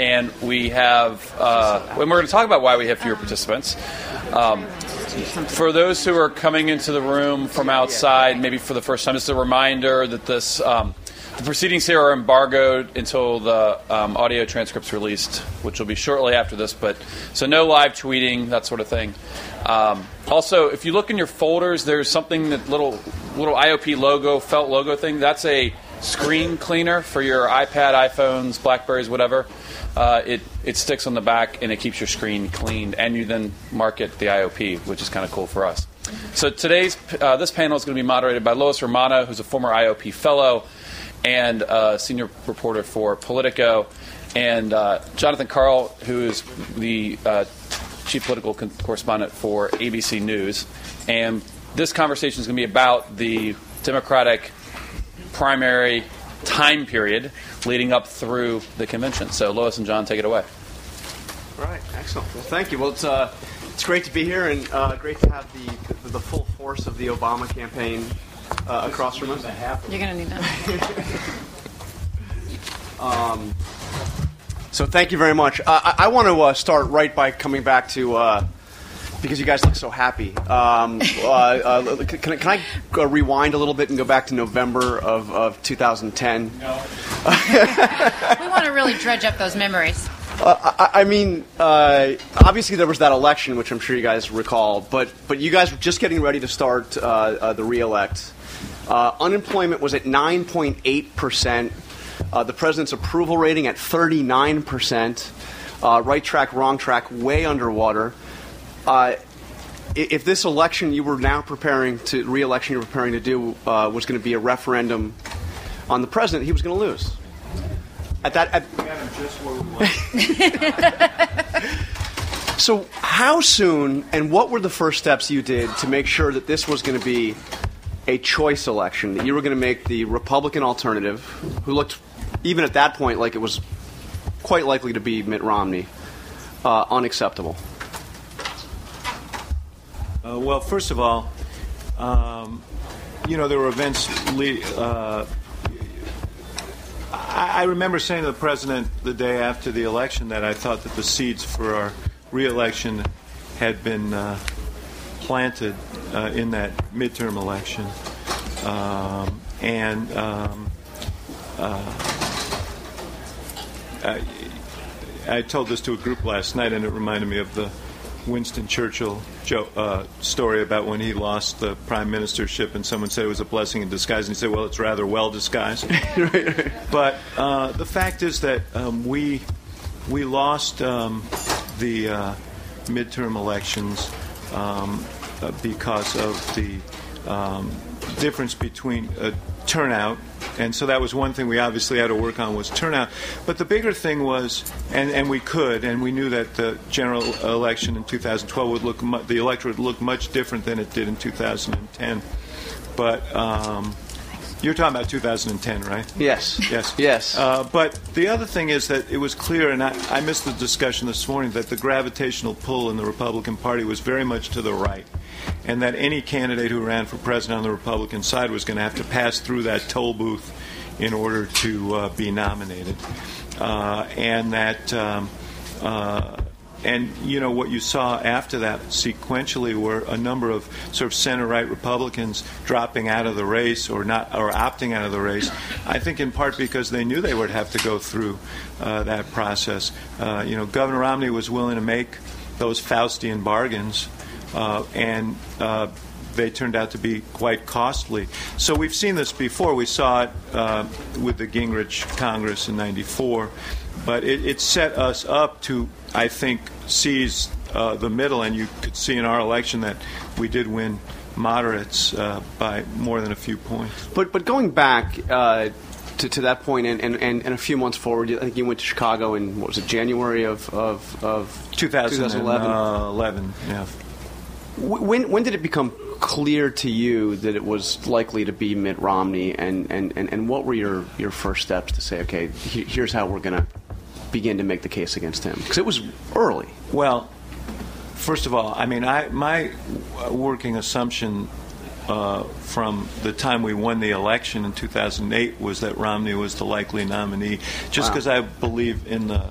and we have, uh, and we're going to talk about why we have fewer participants. Um, for those who are coming into the room from outside, maybe for the first time, just a reminder that this um, the proceedings here are embargoed until the um, audio transcript's released, which will be shortly after this. But so no live tweeting, that sort of thing. Um, also, if you look in your folders, there's something that little little IOP logo, felt logo thing. That's a screen cleaner for your iPad, iPhones, Blackberries, whatever. Uh, it it sticks on the back and it keeps your screen cleaned, and you then market the IOP, which is kind of cool for us. So today's uh, this panel is going to be moderated by Lois Romano, who's a former IOP fellow and senior reporter for Politico, and uh, Jonathan Karl, who is the uh, chief political con- correspondent for ABC News. And this conversation is going to be about the Democratic primary time period leading up through the convention. So, Lois and John, take it away. All right, excellent. Well, thank you. Well, it's uh, it's great to be here and uh, great to have the, the, the full force of the Obama campaign uh, across from us. You're going to need that. Um, so thank you very much. Uh, I, I want to uh, start right by coming back to uh, because you guys look so happy. Um, uh, uh, can, can I uh, rewind a little bit and go back to November of, of 2010? we want to really dredge up those memories. Uh, I, I mean, uh, obviously there was that election, which I'm sure you guys recall, but but you guys were just getting ready to start uh, uh, the reelect. Uh, unemployment was at 9.8 percent. Uh, the president's approval rating at 39 percent. Uh, right track, wrong track, way underwater. Uh, if this election you were now preparing to re-election you were preparing to do uh, was going to be a referendum on the president, he was going to lose. At that, at, So, how soon and what were the first steps you did to make sure that this was going to be a choice election? That you were going to make the Republican alternative, who looked, even at that point, like it was quite likely to be Mitt Romney, uh, unacceptable? Uh, well, first of all, um, you know, there were events. Uh, I, remember saying to the president the day after the election that I thought that the seeds for our reelection had been uh, planted uh, in that midterm election. Um, and um, I, I told this to a group last night, and it reminded me of the Winston Churchill jo- uh, story about when he lost the prime ministership, and someone said it was a blessing in disguise, and he said, "Well, it's rather well disguised." But uh, the fact is that um, we we lost um, the uh, midterm elections um, uh, because of the um, difference between uh, turnout, and so that was one thing we obviously had to work on was turnout. But the bigger thing was, and, and we could, and we knew that the general election in 2012 would look, mu- the electorate would look much different than it did in 2010. But um, you're talking about 2010, right? Yes. Yes. Yes. Uh, but the other thing is that it was clear, and I, I missed the discussion this morning, that the gravitational pull in the Republican Party was very much to the right. And that any candidate who ran for president on the Republican side was going to have to pass through that toll booth in order to uh, be nominated. Uh, and that. Um, uh, and you know what you saw after that sequentially were a number of sort of center-right Republicans dropping out of the race or not or opting out of the race. I think in part because they knew they would have to go through uh, that process. Uh, you know, Governor Romney was willing to make those Faustian bargains, uh, and uh, they turned out to be quite costly. So we've seen this before. We saw it uh, with the Gingrich Congress in '94, but it, it set us up to, I think, seize uh, the middle. And you could see in our election that we did win moderates uh, by more than a few points. But but going back uh, to, to that point and, and, and, a few months forward, I think you went to Chicago in what was it January of of, of 2011. 11, yeah. When when did it become clear to you that it was likely to be Mitt Romney, and, and, and, and what were your, your first steps to say, okay, here's how we're going to begin to make the case against him? Because it was early. Well, first of all, I mean, I my working assumption uh, from the time we won the election in 2008 was that Romney was the likely nominee, just Wow. because I believe in the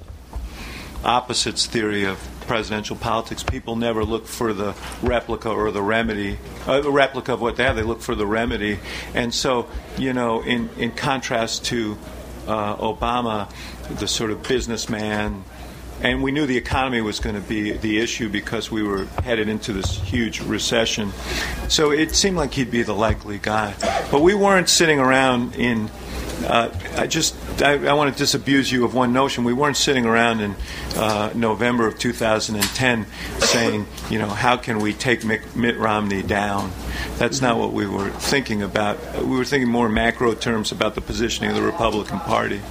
opposites theory of presidential politics. People never look for the replica or the remedy, uh, the replica of what they have. They look for the remedy. And so, you know, in, in contrast to uh, Obama, the sort of businessman, and we knew the economy was going to be the issue because we were headed into this huge recession. So it seemed like he'd be the likely guy. But we weren't sitting around in. Uh, I just I, I, want to disabuse you of one notion. We weren't sitting around in uh, November of 2010 saying, you know, how can we take Mitt Romney down? That's not what we were thinking about. We were thinking more macro terms about the positioning of the Republican Party.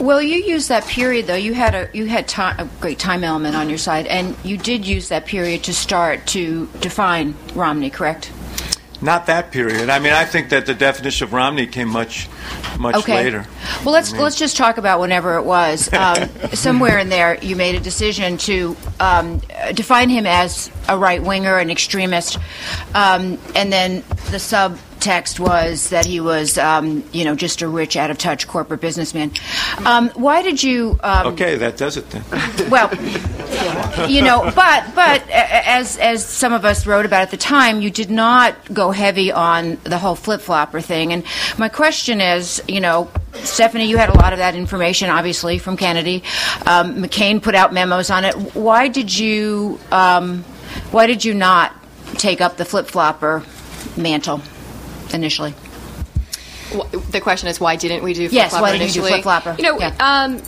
Well, you used that period though. You had a you had time, a great time element on your side, and you did use that period to start to define Romney, correct? Not that period. I mean, I think that the definition of Romney came much, much okay. later. Well, let's I mean. let's just talk about whenever it was. Um, somewhere in there, you made a decision to um, define him as a right winger, an extremist, um, and then the sub text was that he was, um, you know, just a rich, out of touch corporate businessman. Um, why did you? Um, okay, that does it then. Well, you know, but but as as some of us wrote about at the time, you did not go heavy on the whole flip flopper thing. And my question is, you know, Stephanie, you had a lot of that information, obviously, from Kennedy. Um, McCain put out memos on it. Why did you? Um, why did you not take up the flip flopper mantle? Initially? The question is, why didn't we do flip yes, why didn't initially? you do flip flopper? You know, yeah. um,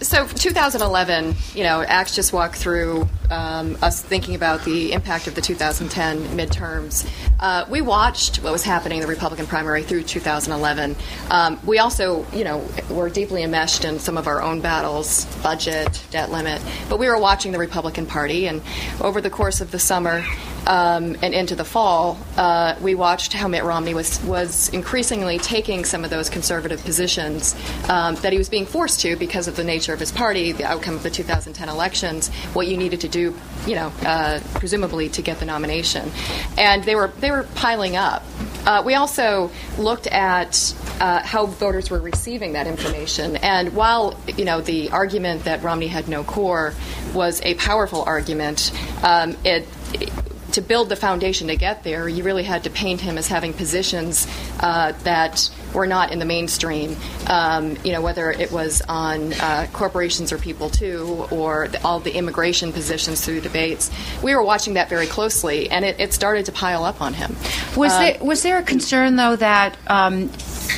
so 2011, you know, Axe just walked through um, us thinking about the impact of the 2010 midterms. Uh, we watched what was happening in the Republican primary through 2011. Um, we also, you know, were deeply enmeshed in some of our own battles, budget, debt limit, but we were watching the Republican Party, and over the course of the summer um, and into the fall, uh, we watched how Mitt Romney was was increasingly taking some of those conservative positions um, that he was being forced to because of the nature of his party, the outcome of the 2010 elections, what you needed to do, you know, uh, presumably to get the nomination, and they were they were piling up. Uh, we also looked at uh, how voters were receiving that information, and while you know the argument that Romney had no core was a powerful argument, um, it, it to build the foundation to get there, you really had to paint him as having positions uh, that were not in the mainstream. Um, you know, whether it was on uh, corporations or people too, or the, all the immigration positions through debates. We were watching that very closely, and it, it started to pile up on him. Was uh, there was there a concern though that um,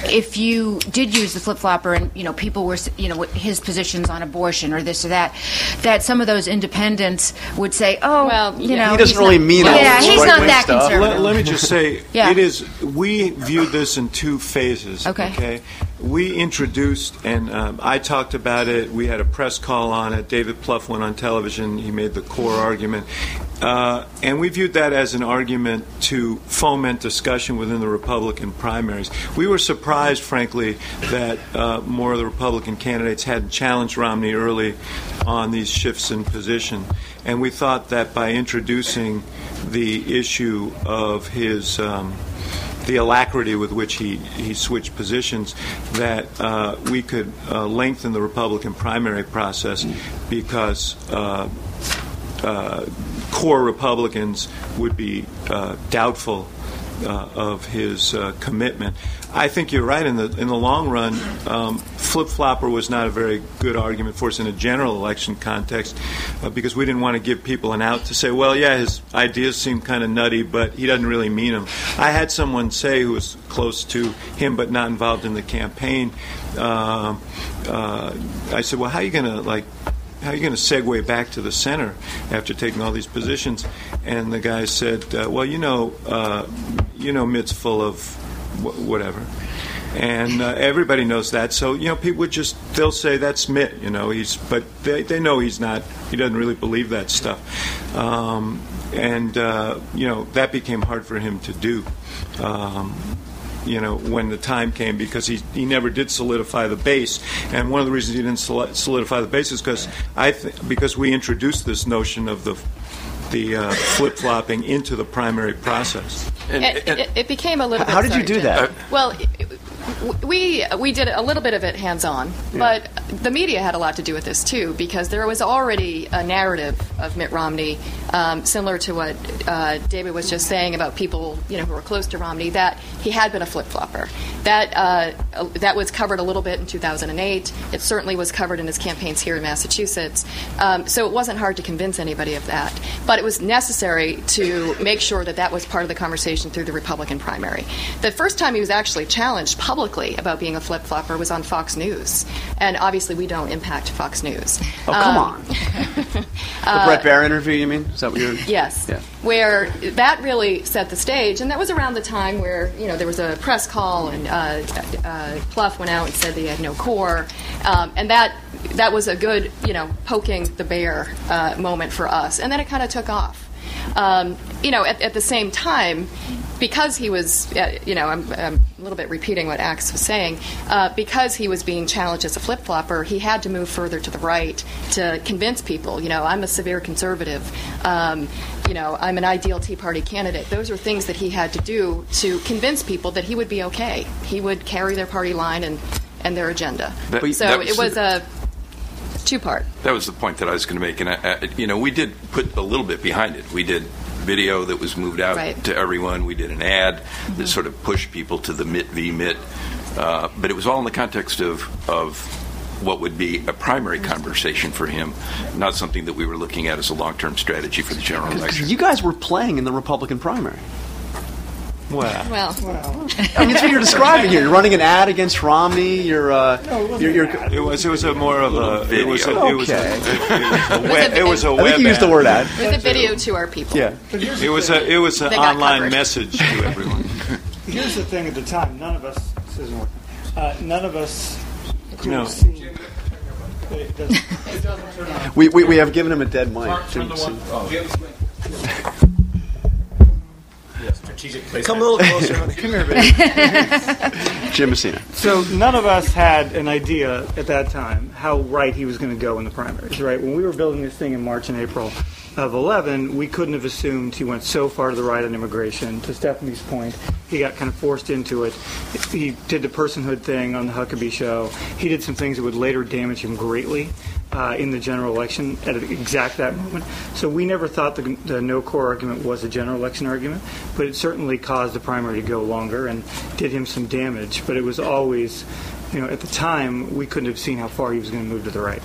if you did use the flip flopper and you know people were you know his positions on abortion or this or that, that some of those independents would say, oh, well, you know, he doesn't really not, mean yeah, yeah he's not that stuff. conservative. Let, let, me just say, yeah. it is. We viewed this in two phases. Okay. Okay. We introduced, and um, I talked about it. We had a press call on it. David Plouffe went on television. He made the core argument, uh, and we viewed that as an argument to foment discussion within the Republican primaries. We were surprised, frankly, that uh, more of the Republican candidates hadn't challenged Romney early on these shifts in position. And we thought that by introducing the issue of his. Um, the alacrity with which he, he switched positions, that uh, we could uh, lengthen the Republican primary process because uh, uh core Republicans would be uh, doubtful uh, of his uh, commitment. I think you're right. In the in the long run, um, flip flopper was not a very good argument for us in a general election context uh, because we didn't want to give people an out to say, well, yeah, his ideas seem kind of nutty, but he doesn't really mean them. I had someone say who was close to him but not involved in the campaign. Uh, uh, I said, well, how are you going to like how are you going to segue back to the center after taking all these positions? And the guy said, uh, well, you know, uh, you know, Mitt's full of wh- whatever. And uh, everybody knows that, so you know people would just they'll say that's Mitt, you know he's, but they, they know he's not. He doesn't really believe that stuff, um, and uh, you know that became hard for him to do. Um, you know, when the time came because he, he never did solidify the base. And one of the reasons he didn't solidify the base is because I th- because we introduced this notion of the the uh, flip flopping into the primary process. And, it, it, it, became a little. How did you do that? Well, we we did a little bit of it hands on, but the media had a lot to do with this too because there was already a narrative of Mitt Romney, um, similar to what uh, David was just saying about people you know who were close to Romney that he had been a flip flopper. That uh, that was covered a little bit in 2008. It certainly was covered in his campaigns here in Massachusetts. Um, so it wasn't hard to convince anybody of that, but it was necessary to make sure that that was part of the conversation through the Republican primary. The first time he was actually challenged publicly about being a flip flopper was on Fox News, and obviously we don't impact Fox News. Oh, come Um, on. the Bret Baier interview, you mean? Is that what you're. Yes. Yeah. Where that really set the stage, and that was around the time where you know there was a press call, and uh, uh, Plouffe went out and said they had no core, um, and that that was a good you know poking the bear uh, moment for us, and then it kind of took off. Um, you know, at, at the same time, because he was, uh, you know, I'm, I'm a little bit repeating what Axe was saying, uh, because he was being challenged as a flip flopper, he had to move further to the right to convince people, you know, I'm a severe conservative, um, you know, I'm an ideal Tea Party candidate. Those are things that he had to do to convince people that he would be okay. He would carry their party line and, and their agenda. That- so that it was was a two part. That was the point that I was going to make, and I, I, you know, we did put a little bit behind it. We did video that was moved out Right. to everyone. We did an ad that sort of pushed people to the Mitt v Mitt, uh, but it was all in the context of of what would be a primary conversation for him, not something that we were looking at as a long term strategy for the general election. You guys were playing in the Republican primary. Well, Well, I mean, that's what you're describing here. You're running an ad against Romney. You're, uh, you're, you're it was it was a more of a it was a, it was a, Okay. it was a web, it was a I web think you used the word ad. it was a video to our people. Yeah. It was a it was an online covered. message to everyone. Here's the thing at the time, none of us, this isn't working, uh, none of us could No. have. It doesn't, it doesn't turn on. We, we, we have given him a dead mic. Shouldn't see. Come a little closer. Come here, baby. Jim Messina. So none of us had an idea at that time how right he was going to go in the primaries, right? When we were building this thing in March and April of 11, we couldn't have assumed he went so far to the right on immigration. To Stephanie's point, he got kind of forced into it. He did the personhood thing on the Huckabee show. He did some things that would later damage him greatly uh, in the general election at exact that moment. So we never thought the, the no core argument was a general election argument, but it certainly caused the primary to go longer and did him some damage. But it was always, you know, at the time we couldn't have seen how far he was going to move to the right.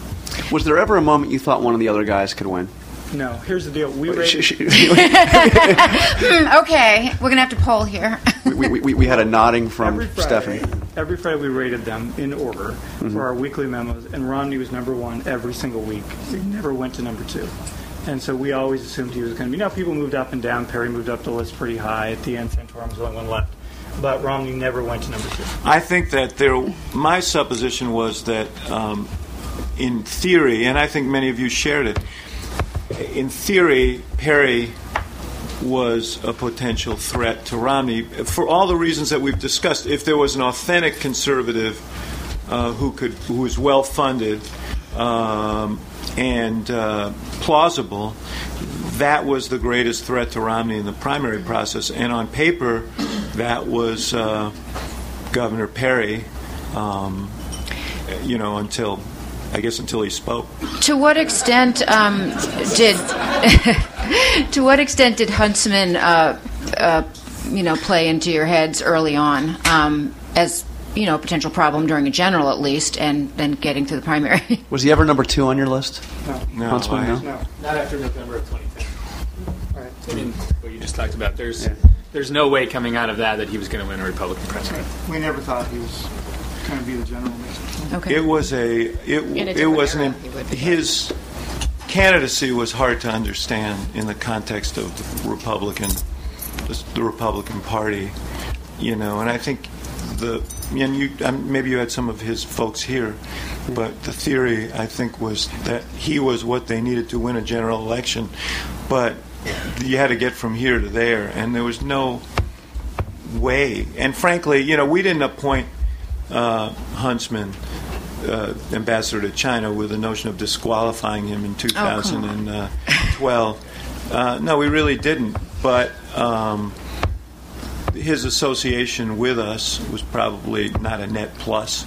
Was there ever a moment you thought one of the other guys could win? No, here's the deal. We Sh- rated, sh- Okay, we're going to have to poll here. we, we, we, we had a nodding from every Friday, Stephanie. every Friday we rated them in order for our weekly memos, and Romney was number one every single week. He never went to number two. And so we always assumed he was going to be. Now, people moved up and down. Perry moved up the list pretty high. At the end, Santorum was the only one left. But Romney never went to number two. I think that there. My supposition was that, um, in theory, and I think many of you shared it. In theory, Perry was a potential threat to Romney for all the reasons that we've discussed. If there was an authentic conservative uh, who could, who was well funded um, and uh, plausible, that was the greatest threat to Romney in the primary process. And on paper, that was uh, Governor Perry. Um, you know, until I guess until he spoke. To what extent um, did to what extent did Huntsman, uh, uh, you know, play into your heads early on um, as you know a potential problem during a general at least, and then getting to the primary? Was he ever number two on your list? No, Huntsman, I- no? No. Not after November of 2010. Right. I mean, what you just talked about. There's there's no way coming out of that that he was going to win a Republican president. We never thought he was going to be the general election. Okay. It was a it, a it different was an he would be. his candidacy was hard to understand in the context of the Republican the, the Republican Party, you know, and I think the and you um, maybe you had some of his folks here, but the theory I think was that he was what they needed to win a general election, but you had to get from here to there, and there was no way. And frankly, you know, we didn't appoint uh, Huntsman uh, ambassador to China with the notion of disqualifying him in 2012. uh, no, we really didn't. But um, his association with us was probably not a net plus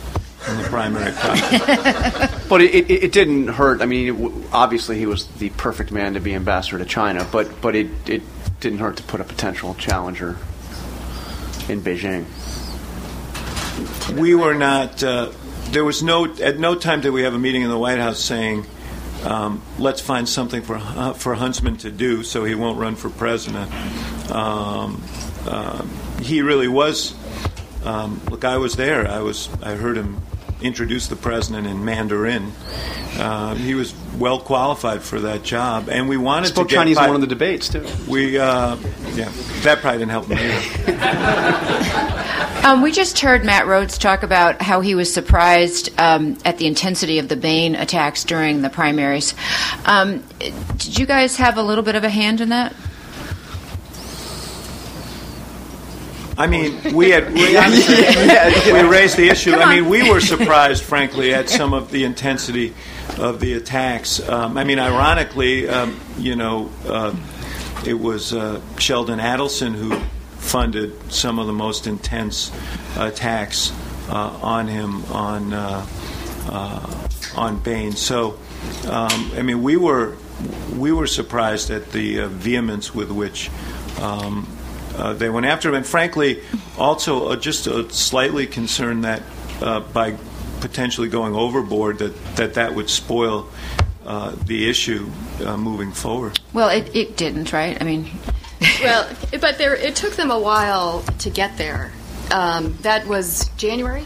in the primary process. But it, it, it didn't hurt. I mean, it, w- obviously he was the perfect man to be ambassador to China, but but it, it didn't hurt to put a potential challenger in Beijing. We were not. Uh, there was no. At no time did we have a meeting in the White House saying, um, "Let's find something for uh, for Huntsman to do so he won't run for president." Um, uh, he really was. Um, look, I was there. I was. I heard him introduce the president in Mandarin. Uh, he was well qualified for that job, and we wanted Spoke to get Chinese by- in one of the debates too. We, uh, yeah, that probably didn't help me either. Um, we just heard Matt Rhoades talk about how he was surprised um, at the intensity of the Bain attacks during the primaries. Um, did you guys have a little bit of a hand in that? I mean, we had we, we raised the issue. I mean, we were surprised, frankly, at some of the intensity of the attacks. Um, I mean, ironically, um, you know, uh, it was uh, Sheldon Adelson who funded some of the most intense attacks uh, on him on uh, uh, on Bain. So, um, I mean, we were we were surprised at the vehemence with which. Um, uh, they went after him, and frankly, also uh, just uh, slightly concerned that by potentially going overboard, that that, that would spoil the issue moving forward. Well, it, it didn't, right? I mean, Well, but there, it took them a while to get there. Um, that was January,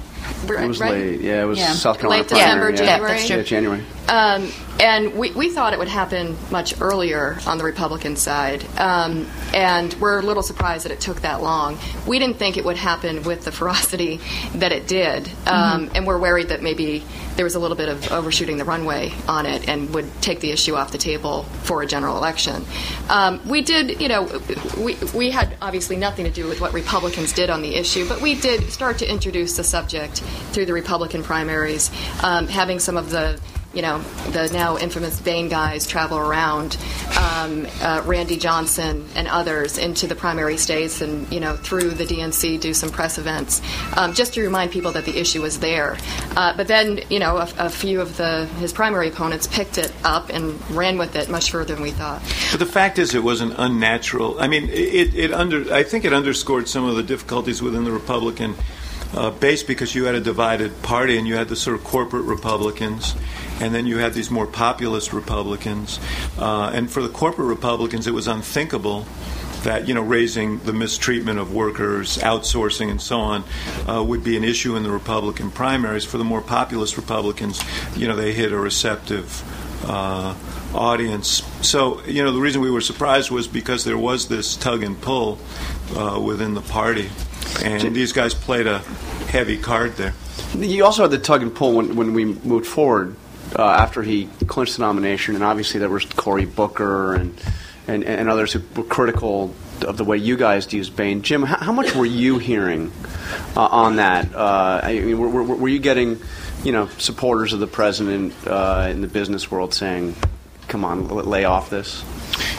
It was right? late. Yeah, it was Yeah. South Carolina Late December, yeah. January. that's true. Yeah, January. Um, and we, we thought it would happen much earlier on the Republican side. Um, and we're a little surprised that it took that long. We didn't think it would happen with the ferocity that it did. Um, And we're worried that maybe there was a little bit of overshooting the runway on it and would take the issue off the table for a general election. Um, we did, you know, we, we had obviously nothing to do with what Republicans did on the issue, but we did start to introduce the subject through the Republican primaries, um, having some of the you know, the now infamous Bain guys travel around, um, uh, Randy Johnson and others into the primary states and, you know, through the DNC do some press events, um, just to remind people that the issue was there. Uh, but then, you know, a, a few of the his primary opponents picked it up and ran with it much further than we thought. But the fact is, it was an unnatural. I mean, it, it under. I think it underscored some of the difficulties within the Republican uh, base because you had a divided party and you had the sort of corporate Republicans, and then you had these more populist Republicans. Uh, and for the corporate Republicans, it was unthinkable that you know raising the mistreatment of workers, outsourcing, and so on uh, would be an issue in the Republican primaries. For the more populist Republicans, you know they hit a receptive uh, audience. So you know the reason we were surprised was because there was this tug and pull uh, within the party, and these guys played a heavy card there. You also had the tug and pull when, when we moved forward uh, after he clinched the nomination, and obviously there was Cory Booker and, and, and others who were critical of the way you guys used Bain. Jim, how, how much were you hearing uh, on that? Uh, I mean, were, were, were you getting, you know, supporters of the president uh, in the business world saying, "Come on, lay off this"?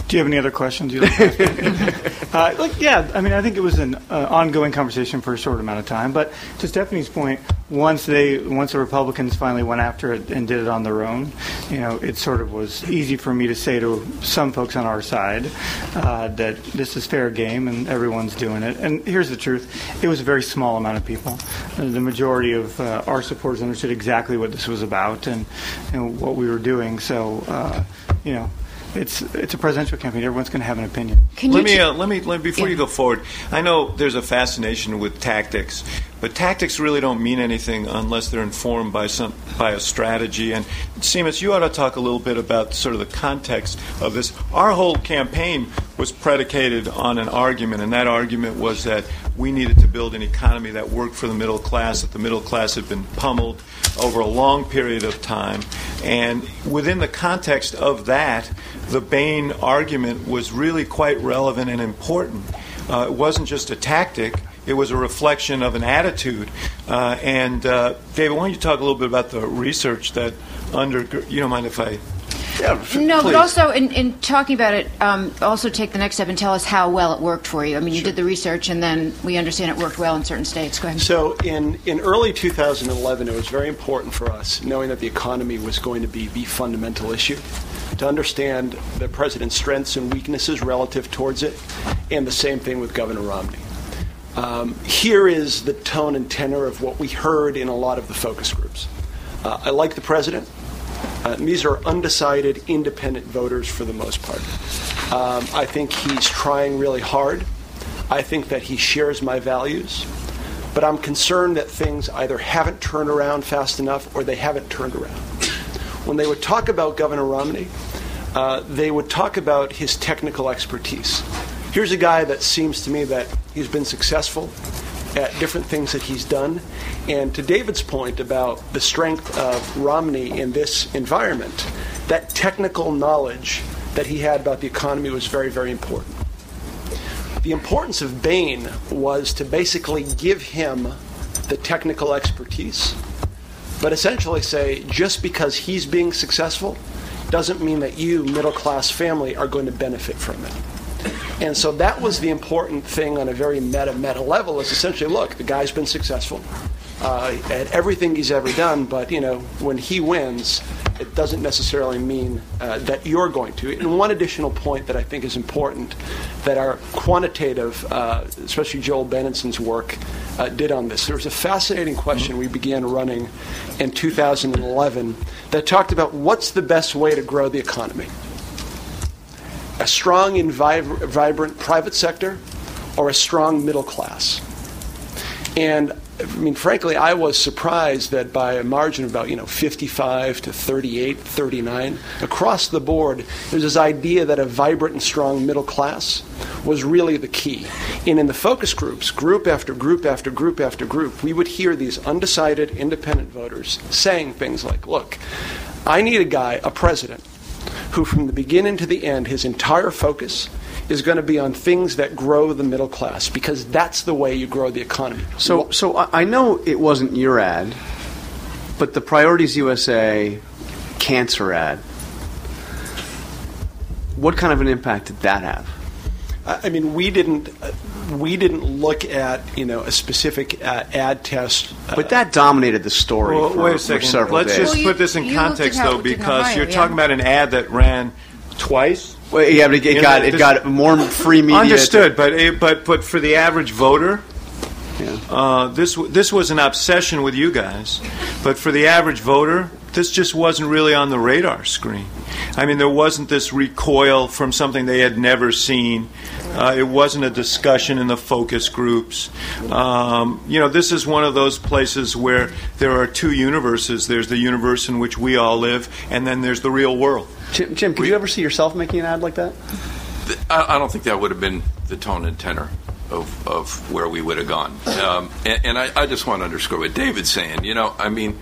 Do you have any other questions? You'd like to ask? uh, like, yeah, I mean, I think it was an uh, ongoing conversation for a short amount of time. But to Stephanie's point, once they, once the Republicans finally went after it and did it on their own, you know, it sort of was easy for me to say to some folks on our side uh, that this is fair game and everyone's doing it. And here's the truth: it was a very small amount of people. Uh, the majority of uh, our supporters understood exactly what this was about and, and what we were doing. So, uh, you know. It's it's a presidential campaign. Everyone's going to have an opinion. Can let you me t- uh, let me let, before you go forward. I know there's a fascination with tactics, but tactics really don't mean anything unless they're informed by some by a strategy. And Simas, you ought to talk a little bit about sort of the context of this. Our whole campaign was predicated on an argument, and that argument was that we needed to build an economy that worked for the middle class. That the middle class had been pummeled over a long period of time, and within the context of that, the Bain argument was really quite relevant and important. Uh, it wasn't just a tactic, it was a reflection of an attitude. Uh, and, uh, David, why don't you talk a little bit about the research that under, you don't mind if I Yeah, No, please. but also in, in talking about it, um, also take the next step and tell us how well it worked for you. I mean, you did the research, and then we understand it worked well in certain states. Go ahead. So in, in early 2011, it was very important for us, knowing that the economy was going to be the fundamental issue, to understand the president's strengths and weaknesses relative towards it, and the same thing with Governor Romney. Um, here is the tone and tenor of what we heard in a lot of the focus groups. Uh, I like the president. Uh, these are undecided, independent voters for the most part. Um, I think he's trying really hard. I think that he shares my values. But I'm concerned that things either haven't turned around fast enough or they haven't turned around. When they would talk about Governor Romney, uh, they would talk about his technical expertise. Here's a guy that seems to me that he's been successful at different things that he's done. And to David's point about the strength of Romney in this environment, that technical knowledge that he had about the economy was very, very important. The importance of Bain was to basically give him the technical expertise, but essentially say just because he's being successful doesn't mean that you, middle class family, are going to benefit from it. And so that was the important thing on a very meta meta level is essentially look, the guy's been successful uh, at everything he's ever done, but you know when he wins, it doesn't necessarily mean uh, that you're going to. And one additional point that I think is important that our quantitative, uh, especially Joel Benenson's work, uh, did on this. There was a fascinating question we began running in 2011 that talked about what's the best way to grow the economy a strong and vib- vibrant private sector or a strong middle class. And I mean, frankly, I was surprised that by a margin of about you know 55 to 38, 39 across the board, there's this idea that a vibrant and strong middle class was really the key. And in the focus groups, group after group after group after group, we would hear these undecided independent voters saying things like, "Look, I need a guy, a president, who from the beginning to the end, his entire focus." Is going to be on things that grow the middle class because that's the way you grow the economy. So, so I I know it wasn't your ad, but the Priorities USA cancer ad. What kind of an impact did that have? I I mean, we didn't uh, we didn't look at you know a specific uh, ad test. uh, But that dominated the story Well, for, wait a for second. several Let's days. just Well, you- put this in you looked at context, though, looked because Ohio, you're yeah. talking about an ad that ran twice. Well, yeah, but it, it got know, it got more free media. Understood, but it, but but for the average voter, Yeah. uh, this this was an obsession with you guys. But for the average voter, this just wasn't really on the radar screen. I mean, there wasn't this recoil from something they had never seen. Uh, it wasn't a discussion in the focus groups. Um, you know, this is one of those places where there are two universes. There's the universe in which we all live, and then there's the real world. Jim, Jim, could you ever see yourself making an ad like that? I, I don't think that would have been the tone and tenor of, of where we would have gone. Um, and and I, I just want to underscore what David's saying. You know, I mean,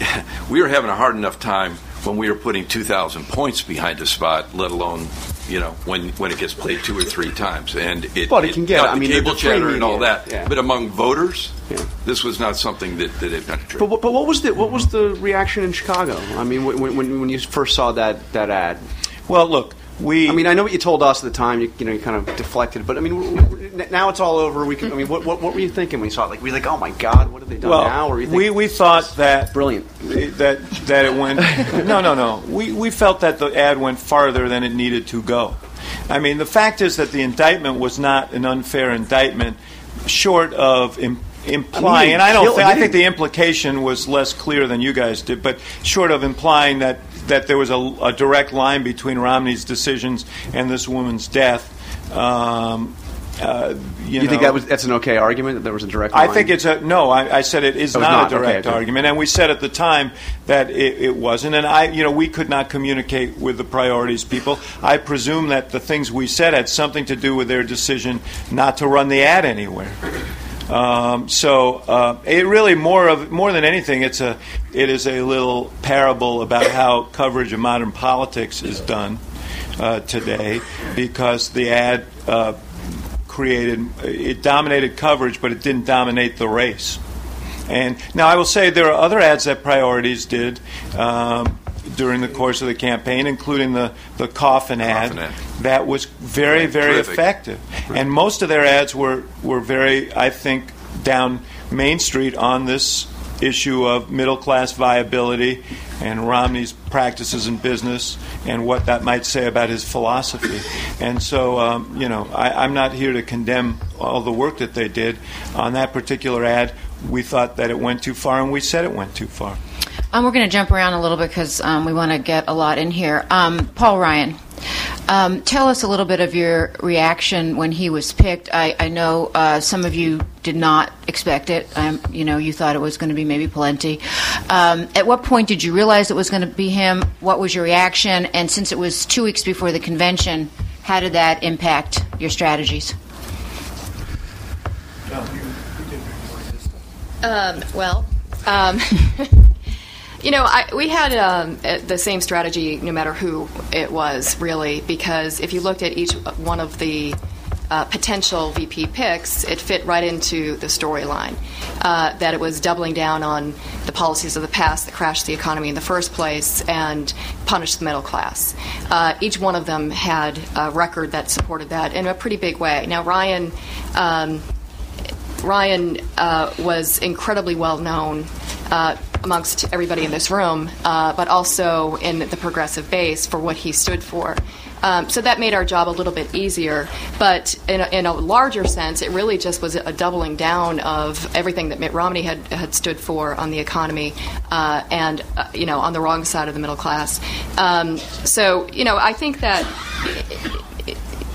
we were having a hard enough time when we were putting 2,000 points behind a spot, let alone, you know, when, when it gets played two or three times. And it, But it can get- got I mean, cable the free chatter and all that. yeah. But among voters, Yeah. this was not something that, that had penetrated. But, what- but what was the what was the reaction in Chicago? I mean, when, when, when you first saw that, that ad. Well, look, we. I mean, I know what you told us at the time. You, you know, you kind of deflected, but I mean, now it's all over. We can, I mean, what, what, what were you thinking when you saw it? Like, were you like, oh my god, what have they done well, now? Or we we thought that brilliant. that that it went. no, no, no. We we felt that the ad went farther than it needed to go. I mean, the fact is that the indictment was not an unfair indictment, short of. Im- Implying, I mean, and I don't think, I think the implication was less clear than you guys did, but short of implying that, that there was a, a direct line between Romney's decisions and this woman's death. Um, uh, you, You think that was that's an okay argument that there was a direct? I think it's a no. I, I said it is not, not. a direct okay. argument, and we said at the time that it, it wasn't. And I, you know, we could not communicate with the priorities people. I presume that the things we said had something to do with their decision not to run the ad anywhere. Um, so uh, it really more of more than anything, it's a it is a little parable about how coverage of modern politics is done uh, today, because the ad. Uh, created it dominated coverage, but it didn't dominate the race. And now I will say there are other ads that priorities did. Um, during the course of the campaign, including the, the coffin ad, Coffin ad. That was very, very Terrific. effective. And most of their ads were, were very, I think, down Main Street on this issue of middle class viability and Romney's practices in business and what that might say about his philosophy. And so, um, you know, I, I'm not here to condemn all the work that they did on that particular ad. We thought that it went too far, and we said it went too far. Um, we're going to jump around a little bit because um, we want to get a lot in here. Um, Paul Ryan, um, tell us a little bit of your reaction when he was picked. I, I know uh, some of you did not expect it. Um, you know, you thought it was going to be maybe Pawlenty. Um, at what point did you realize it was going to be him? What was your reaction? And since it was two weeks before the convention, how did that impact your strategies? Um, well, um, you know, I, we had um, uh, the same strategy no matter who it was, really, because if you looked at each one of the uh, potential VP picks, it fit right into the storyline. Uh, that it was doubling down on the policies of the past that crashed the economy in the first place and punished the middle class. Uh, each one of them had a record that supported that in a pretty big way. Now, Ryan. Um, Ryan uh, was incredibly well known uh, amongst everybody in this room, uh, but also in the progressive base for what he stood for. Um, so that made our job a little bit easier. But in a, in a larger sense, it really just was a doubling down of everything that Mitt Romney had, had stood for on the economy uh, and, uh, you know, on the wrong side of the middle class. Um, so, you know, I think that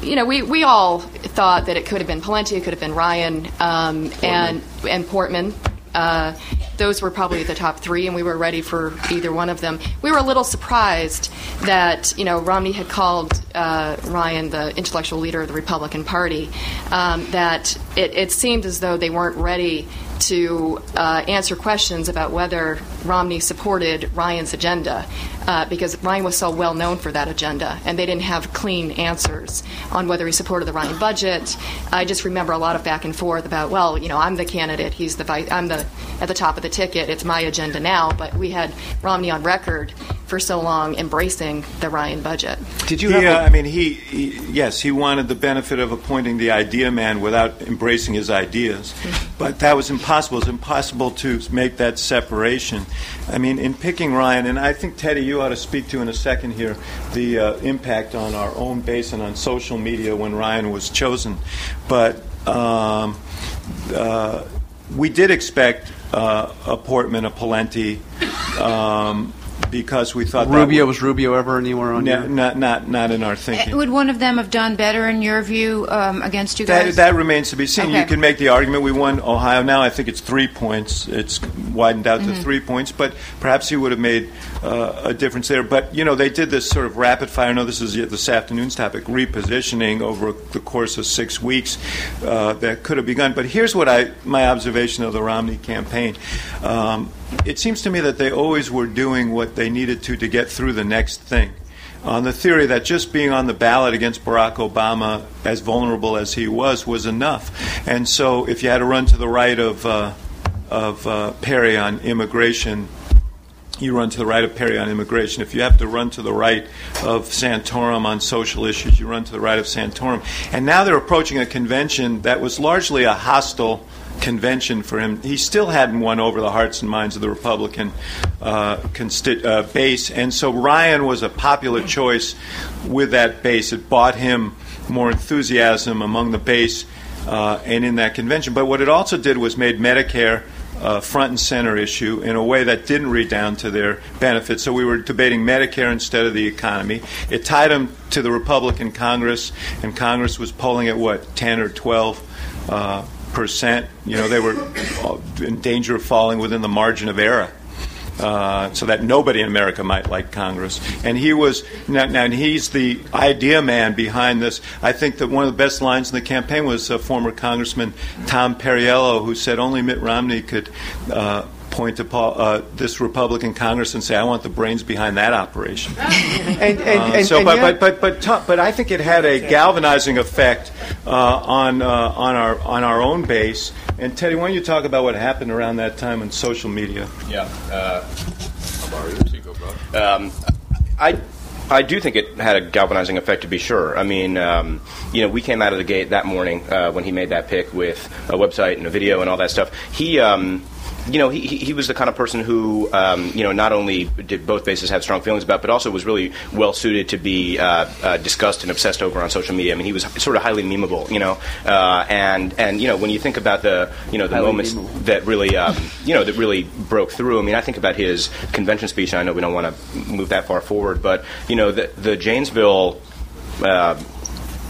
you know, we, we all thought that it could have been Pawlenty, it could have been Ryan, um, and and Portman. Uh, those were probably the top three, and we were ready for either one of them. We were a little surprised that you know Romney had called uh, Ryan the intellectual leader of the Republican Party. Um, that it, it seemed as though they weren't ready to uh, answer questions about whether Romney supported Ryan's agenda, uh, because Ryan was so well known for that agenda, and they didn't have clean answers on whether he supported the Ryan budget. I just remember a lot of back and forth about, well, you know, I'm the candidate, he's the vice, I'm the at the top of the ticket, it's my agenda now. But we had Romney on record for so long embracing the Ryan budget. Did you He, have? uh, a- I mean, he, he, yes, he wanted the benefit of appointing the idea man without embracing his ideas, but that was impossible. It's impossible to make that separation. I mean, in picking Ryan, and I think Teddy, you ought to speak to in a second here the uh, impact on our own base and on social media when Ryan was chosen, but. Um, uh, we did expect uh, a Portman, a Pawlenty, um, because we thought that Rubio would- was Rubio ever anywhere on no, your? not not not in our thinking. Would one of them have done better in your view um, against you That, guys? that remains to be seen. You can make the argument we won Ohio now. I think it's three points. It's widened out Mm-hmm. to three points, but perhaps he would have made uh, a difference there. But you know, they did this sort of rapid fire. I know this is this afternoon's topic: repositioning over the course of six weeks uh, that could have begun. But here's what I my observation of the Romney campaign. Um, it seems to me that they always were doing what they needed to to get through the next thing on the theory that just being on the ballot against Barack Obama, as vulnerable as he was, was enough. And so, if you had to run to the right of uh, of uh, Perry on immigration, you run to the right of Perry on immigration. If you have to run to the right of Santorum on social issues, you run to the right of Santorum. And now they're approaching a convention that was largely a hostile convention for him. He still hadn't won over the hearts and minds of the Republican uh, consti- uh, base. And so Ryan was a popular choice with that base. It bought him more enthusiasm among the base uh, and in that convention. But what it also did was made Medicare uh, front and center issue in a way that didn't redound to their benefit. So we were debating Medicare instead of the economy. It tied them to the Republican Congress, and Congress was polling at what, 10 or 12 uh, percent? You know, they were in danger of falling within the margin of error. Uh, so that nobody in America might like Congress. And he was now, now and he's the idea man behind this. I think that one of the best lines in the campaign was uh, former Congressman Tom Perriello, who said only Mitt Romney could. Uh, Point to Paul, uh, this Republican Congress and say, "I want the brains behind that operation." And, and, Uh, and, so, but, yet- but, but, but, to- but I think it had a galvanizing effect uh, on uh, on our on our own base. And Teddy, why don't you talk about what happened around that time on social media? Yeah. Uh, I'll borrow yours. You go, bro. Um, I. I do think it had a galvanizing effect, to be sure. I mean, um, you know, we came out of the gate that morning uh, when he made that pick with a website and a video and all that stuff. He, um, you know, he, he was the kind of person who, um, you know, not only did both bases have strong feelings about, but also was really well suited to be uh, uh, discussed and obsessed over on social media. I mean, he was sort of highly memeable, you know, uh, and and you know, when you think about the you know the Highly moments memeable. that really um, you know that really broke through. I mean, I think about his convention speech. And I know we don't want to move that far forward, but you know, the the Janesville uh,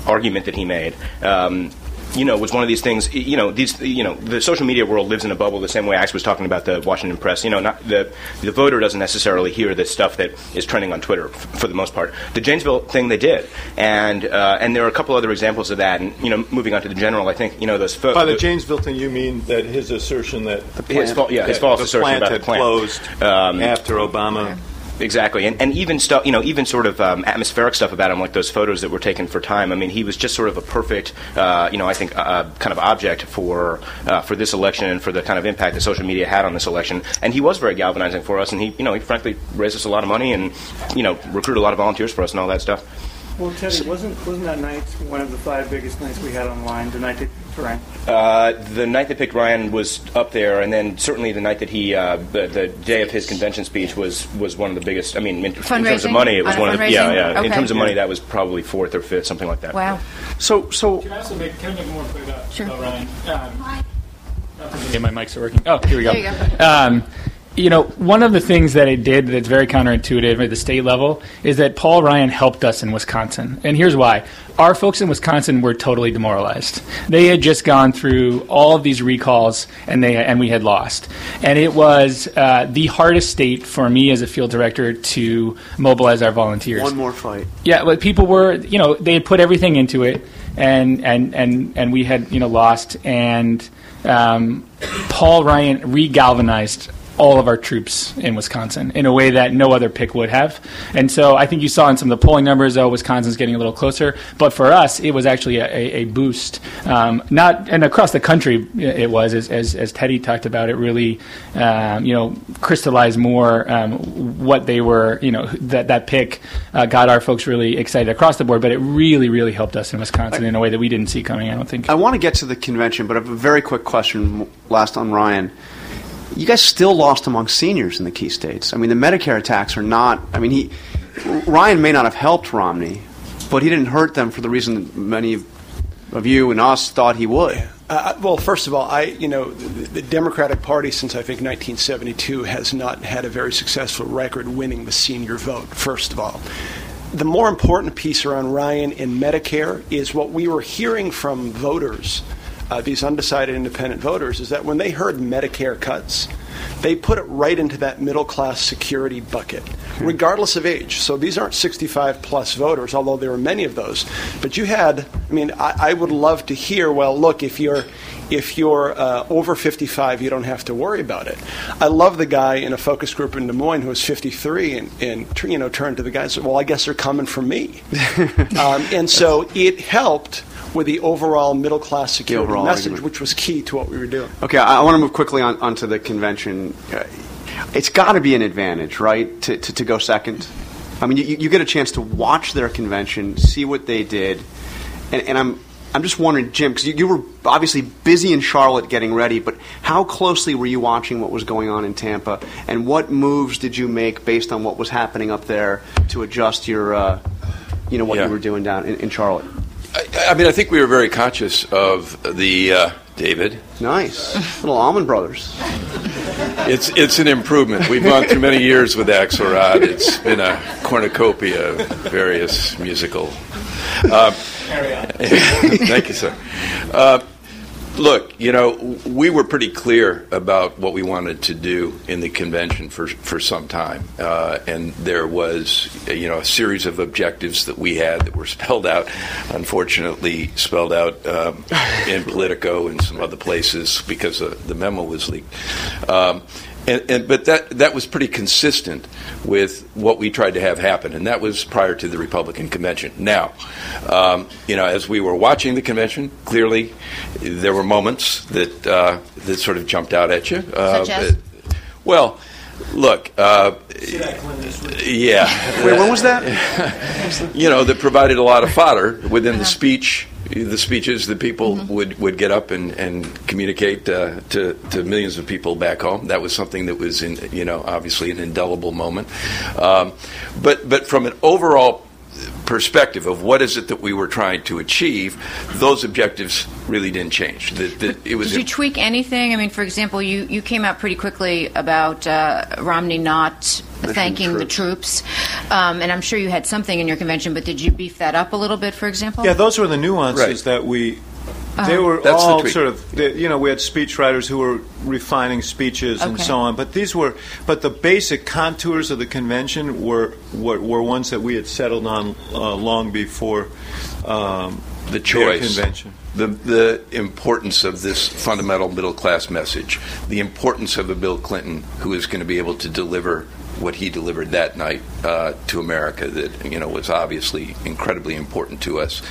argument that he made. Um, you know, was one of these things. You know, these. You know, the social media world lives in a bubble the same way Axe was talking about the Washington Press. You know, not the the voter doesn't necessarily hear the stuff that is trending on Twitter f- for the most part. The Janesville thing they did, and uh, and there are a couple other examples of that. And you know, moving on to the general, I think you know those. Fo- By the the- Janesville thing, you mean that his assertion that his fa- yeah, his false the assertion plant about had the plant. closed Um, after Obama. Exactly, and, and even stuff, you know, even sort of um, atmospheric stuff about him, like those photos that were taken for time. I mean, he was just sort of a perfect, uh, you know, I think, uh, kind of object for uh, for this election and for the kind of impact that social media had on this election. And he was very galvanizing for us, and he, you know, he frankly raised us a lot of money and, you know, recruited a lot of volunteers for us and all that stuff. Well, Teddy, wasn't wasn't that night one of the five biggest nights we had online? The night that Ryan. Uh, the night they picked Ryan was up there, and then certainly the night that he, uh, the, the day of his convention speech was was one of the biggest. I mean, in, in terms of money, it was On one of fundraising? yeah, yeah. In terms of money, that was probably fourth or fifth, something like that. Wow. So, so Can I also make, can I make more point about, Sure. about Ryan? Um, okay, my mics are working. Oh, here we go. There you go. Um, you know, one of the things that it did that's very counterintuitive at the state level is that Paul Ryan helped us in Wisconsin. And here's why. Our folks in Wisconsin were totally demoralized. They had just gone through all of these recalls and they and we had lost. And it was uh, the hardest state for me as a field director to mobilize our volunteers. one more fight. Yeah, but people were, you know, they had put everything into it, and and and and we had, you know, lost. And um, Paul Ryan regalvanized all of our troops in Wisconsin in a way that no other pick would have. And so I think you saw in some of the polling numbers, oh, Wisconsin's getting a little closer. But for us, it was actually a, a, a boost. Um, not and across the country, it was as as, as Teddy talked about. It really, um, you know, crystallized more um, what they were. You know, that that pick uh, got our folks really excited across the board. But it really, really helped us in Wisconsin in a way that we didn't see coming. I don't think. I want to get to the convention, but I have a very quick question last on Ryan. You guys still lost among seniors in the key states. I mean, the Medicare attacks are not. I mean, he Ryan may not have helped Romney, but he didn't hurt them for the reason that many of you and us thought he would. Uh, well, first of all, I you know the, the Democratic Party since I think 1972 has not had a very successful record winning the senior vote. First of all, the more important piece around Ryan and Medicare is what we were hearing from voters, uh, these undecided independent voters, is that when they heard Medicare cuts, they put it right into that middle class security bucket, regardless of age. So these aren't 65 plus voters, although there are many of those. But you had, I mean, I, I would love to hear. Well, look, if you're if you're uh, over 55, you don't have to worry about it. I love the guy in a focus group in Des Moines who was 53 and, and you know turned to the guy and said, "Well, I guess they're coming for me." um, and so it helped with the overall middle class security overall message, argument. which was key to what we were doing. Okay, I, I want to move quickly on onto the convention. Uh, it's got to be an advantage, right, to, to, to go second. I mean, you, you get a chance to watch their convention, see what they did, and, and I'm I'm just wondering, Jim, because you, you were obviously busy in Charlotte getting ready, but how closely were you watching what was going on in Tampa, and what moves did you make based on what was happening up there to adjust your, uh, you know, what Yeah. you were doing down in, in Charlotte? I, I mean, I think we were very conscious of the uh, David. Nice, little Allman Brothers. It's it's an improvement. We've gone through many years with Axelrod. It's been a cornucopia of various musical. Uh, thank you, sir. Uh, look, you know, we were pretty clear about what we wanted to do in the convention for for some time, uh, and there was, you know, a series of objectives that we had that were spelled out. Unfortunately, spelled out um, in Politico and some other places because uh, the memo was leaked. Um, and, and, but that that was pretty consistent with what we tried to have happen, and that was prior to the Republican convention. Now, um, you know, as we were watching the convention, clearly there were moments that uh, that sort of jumped out at you. Uh, Such as? well, Look, uh, yeah. Wait, when was that? you know, that provided a lot of fodder within the speech, the speeches that people would, would get up and, and communicate uh, to, to millions of people back home. That was something that was, in, you know, obviously an indelible moment. Um, but, but from an overall perspective of what is it that we were trying to achieve, those objectives really didn't change. The, the, it was Did you tweak anything? I mean, for example, you, you came out pretty quickly about uh, Romney not thanking the troops, um, and I'm sure you had something in your convention, but did you beef that up a little bit, for example? Yeah, those were the nuances Right. that we. Uh-huh. They were That's the all tweak. sort of, they- you know, we had speechwriters who were refining speeches and Okay. so on. But these were, but the basic contours of the convention were were, were ones that we had settled on uh, long before um, the their choice, convention. the the importance of this fundamental middle class message, the importance of a Bill Clinton who is going to be able to deliver what he delivered that night uh, to America that you know was obviously incredibly important to us.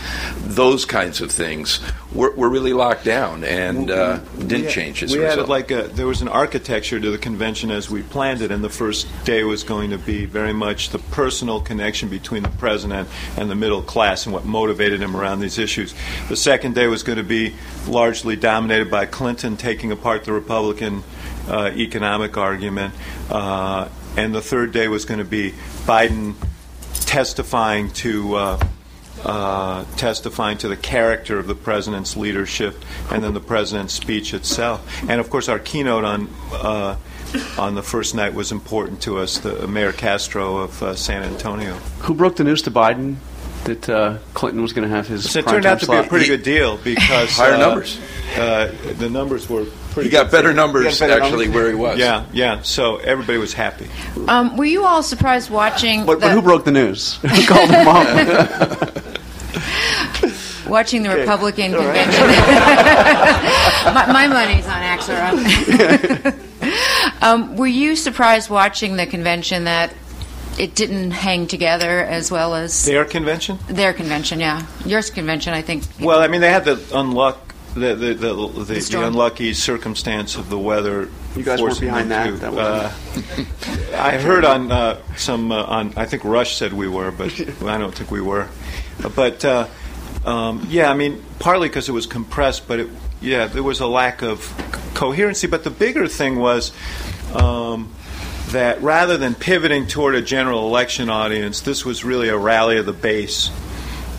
Those kinds of things were, were really locked down and uh, didn't We- change as we result. added like a, there was an architecture to the convention as we planned it, and the first day was going to be very much the personal connection between the president and the middle class and what motivated him around these issues. The second day was going to be largely dominated by Clinton taking apart the Republican uh, economic argument, uh, and the third day was going to be Biden testifying to. Uh, uh, testifying to the character of the president's leadership, and then the president's speech itself. And of course, our keynote on uh, on the first night was important to us. The Mayor Castro of uh, San Antonio. Who broke the news to Biden that uh, Clinton was going to have his So it turned out to be a pretty good deal because Higher uh, numbers. Uh, the numbers were pretty. he got good. better numbers better actually numbers? where he was. Yeah, yeah. So everybody was happy. Um, were you all surprised watching But, the, but who broke the neus? Who called him up? watching the Republican All right. convention? my, my money's on Axelrod. um, were you surprised watching the convention that it didn't hang together as well as Their convention. their convention? Yeah, yours convention, I think. Well, I mean, they had the unluck. The the, the, the, the, unlucky circumstance of the weather. You guys weren't behind that? to, That uh, I heard on uh, some uh, on. I think Rush said we were, but I don't think we were. But uh, um, yeah, I mean, partly because it was compressed, but it, yeah, there was a lack of coherency. But the bigger thing was. Um, that rather than pivoting toward a general election audience, this was really a rally of the base,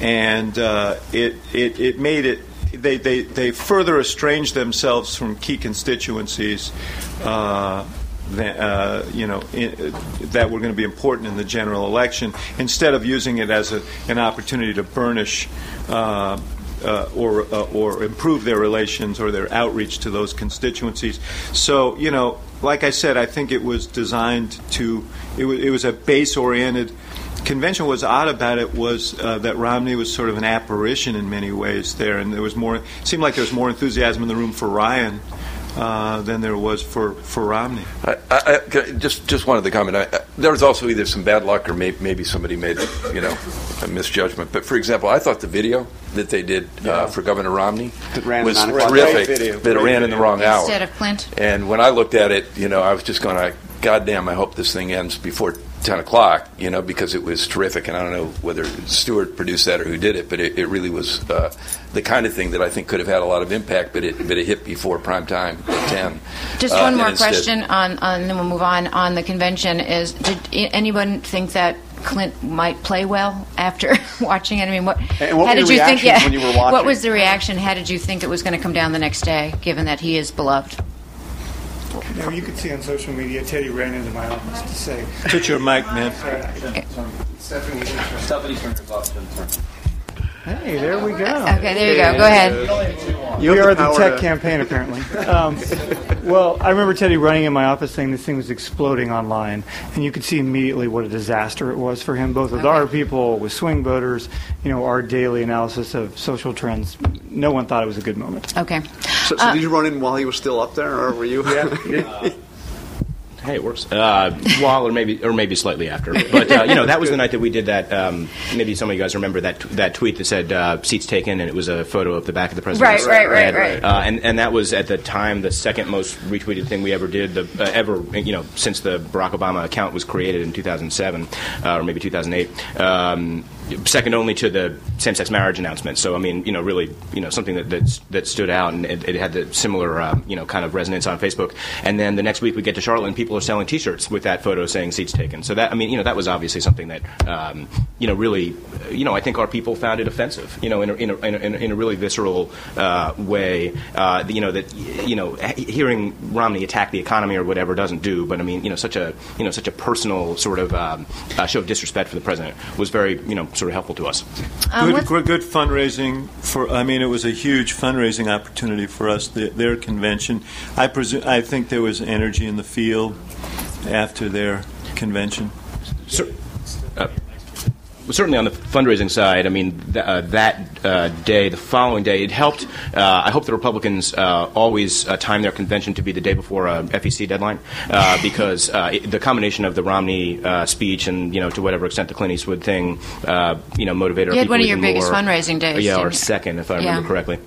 and uh, it, it it made it. They, they, they further estrange themselves from key constituencies uh, that, uh, you know, in, that were going to be important in the general election, instead of using it as a, an opportunity to burnish uh, uh, or uh, or improve their relations or their outreach to those constituencies. So you know, like I said, I think it was designed to. It was, it was a base-oriented convention. What was odd about it was uh, that Romney was sort of an apparition in many ways there, and there was more. It seemed like there was more enthusiasm in the room for Ryan. Uh, than there was for, for Romney. I, I, I- just just wanted to comment. I, I, there was also either some bad luck or may, maybe somebody made you know a misjudgment. But for example, I thought the video that they did uh, for Governor Romney ran was at nine o'clock. terrific. Video. But it Great ran in the wrong hour. Instead of Clint? And when I looked at it, you know, I was just going, I, God damn, I hope this thing ends before 10 o'clock, you know, because it was terrific. And I don't know whether Stewart produced that or who did it, but it, it really was uh, the kind of thing that I think could have had a lot of impact, but it, but it hit before prime time at 10. Just Uh, one more instead- question on, on, then we'll move on. On the convention, is did anyone think that Clint might play well after watching it? I mean, what? What how did you think? Yeah, when you were watching? What was the reaction? How did you think it was going to come down the next day, given that he is beloved? Now, you could see on social media, Teddy ran into my office to say, Put your mic, man. "Hey, there we go." Okay, there you go. Go ahead. You have are the the tech to- campaign, apparently. Um, well, I remember Teddy running in my office saying this thing was exploding online, and you could see immediately what a disaster it was for him, both with our people, with swing voters, you know, our daily analysis of social trends. No one thought it was a good moment. Okay. So, so did you run in while he was still up there, or were you? Hey, it works. Uh, while or maybe or maybe slightly after, but uh, you know that was the night that we did that. Um, maybe some of you guys remember that that tweet that said uh, "seats taken" and it was a photo of the back of the president's Right, right, right, right. Uh, and and that was at the time the second most retweeted thing we ever did, the, uh, ever you know since the Barack Obama account was created in 2007 uh, or maybe 2008. Um, second only to the same-sex marriage announcement. So I mean, you know, really, you know, something that that, that stood out, and it, it had the similar, um, you know, kind of resonance on Facebook. And then the next week we get to Charlotte, and people are selling T-shirts with that photo saying "seats taken." So that I mean, you know, that was obviously something that, um, you know, really, uh, you know, I think our people found it offensive, you know, in a, in a, in a, in a really visceral uh, way. Uh, you know that, you know, hearing Romney attack the economy or whatever doesn't do, but I mean, you know, such a, you know, such a personal sort of um, uh, show of disrespect for the president was very, you know, sort of helpful to us. Um, good, good, good fundraising for. I mean, it was a huge fundraising opportunity for us. The, their convention. I presume. I think there was energy in the field after their convention. Cer- uh, well, certainly on the fundraising side, I mean, th- uh, that uh, day, the following day, it helped. Uh, I hope the Republicans uh, always uh, time their convention to be the day before a FEC deadline, uh, because uh, it, the combination of the Romney uh, speech and, you know, to whatever extent the Clint Eastwood thing, uh, you know, motivated You had one of your biggest more. fundraising days, Yeah, or second, if I remember Yeah. correctly.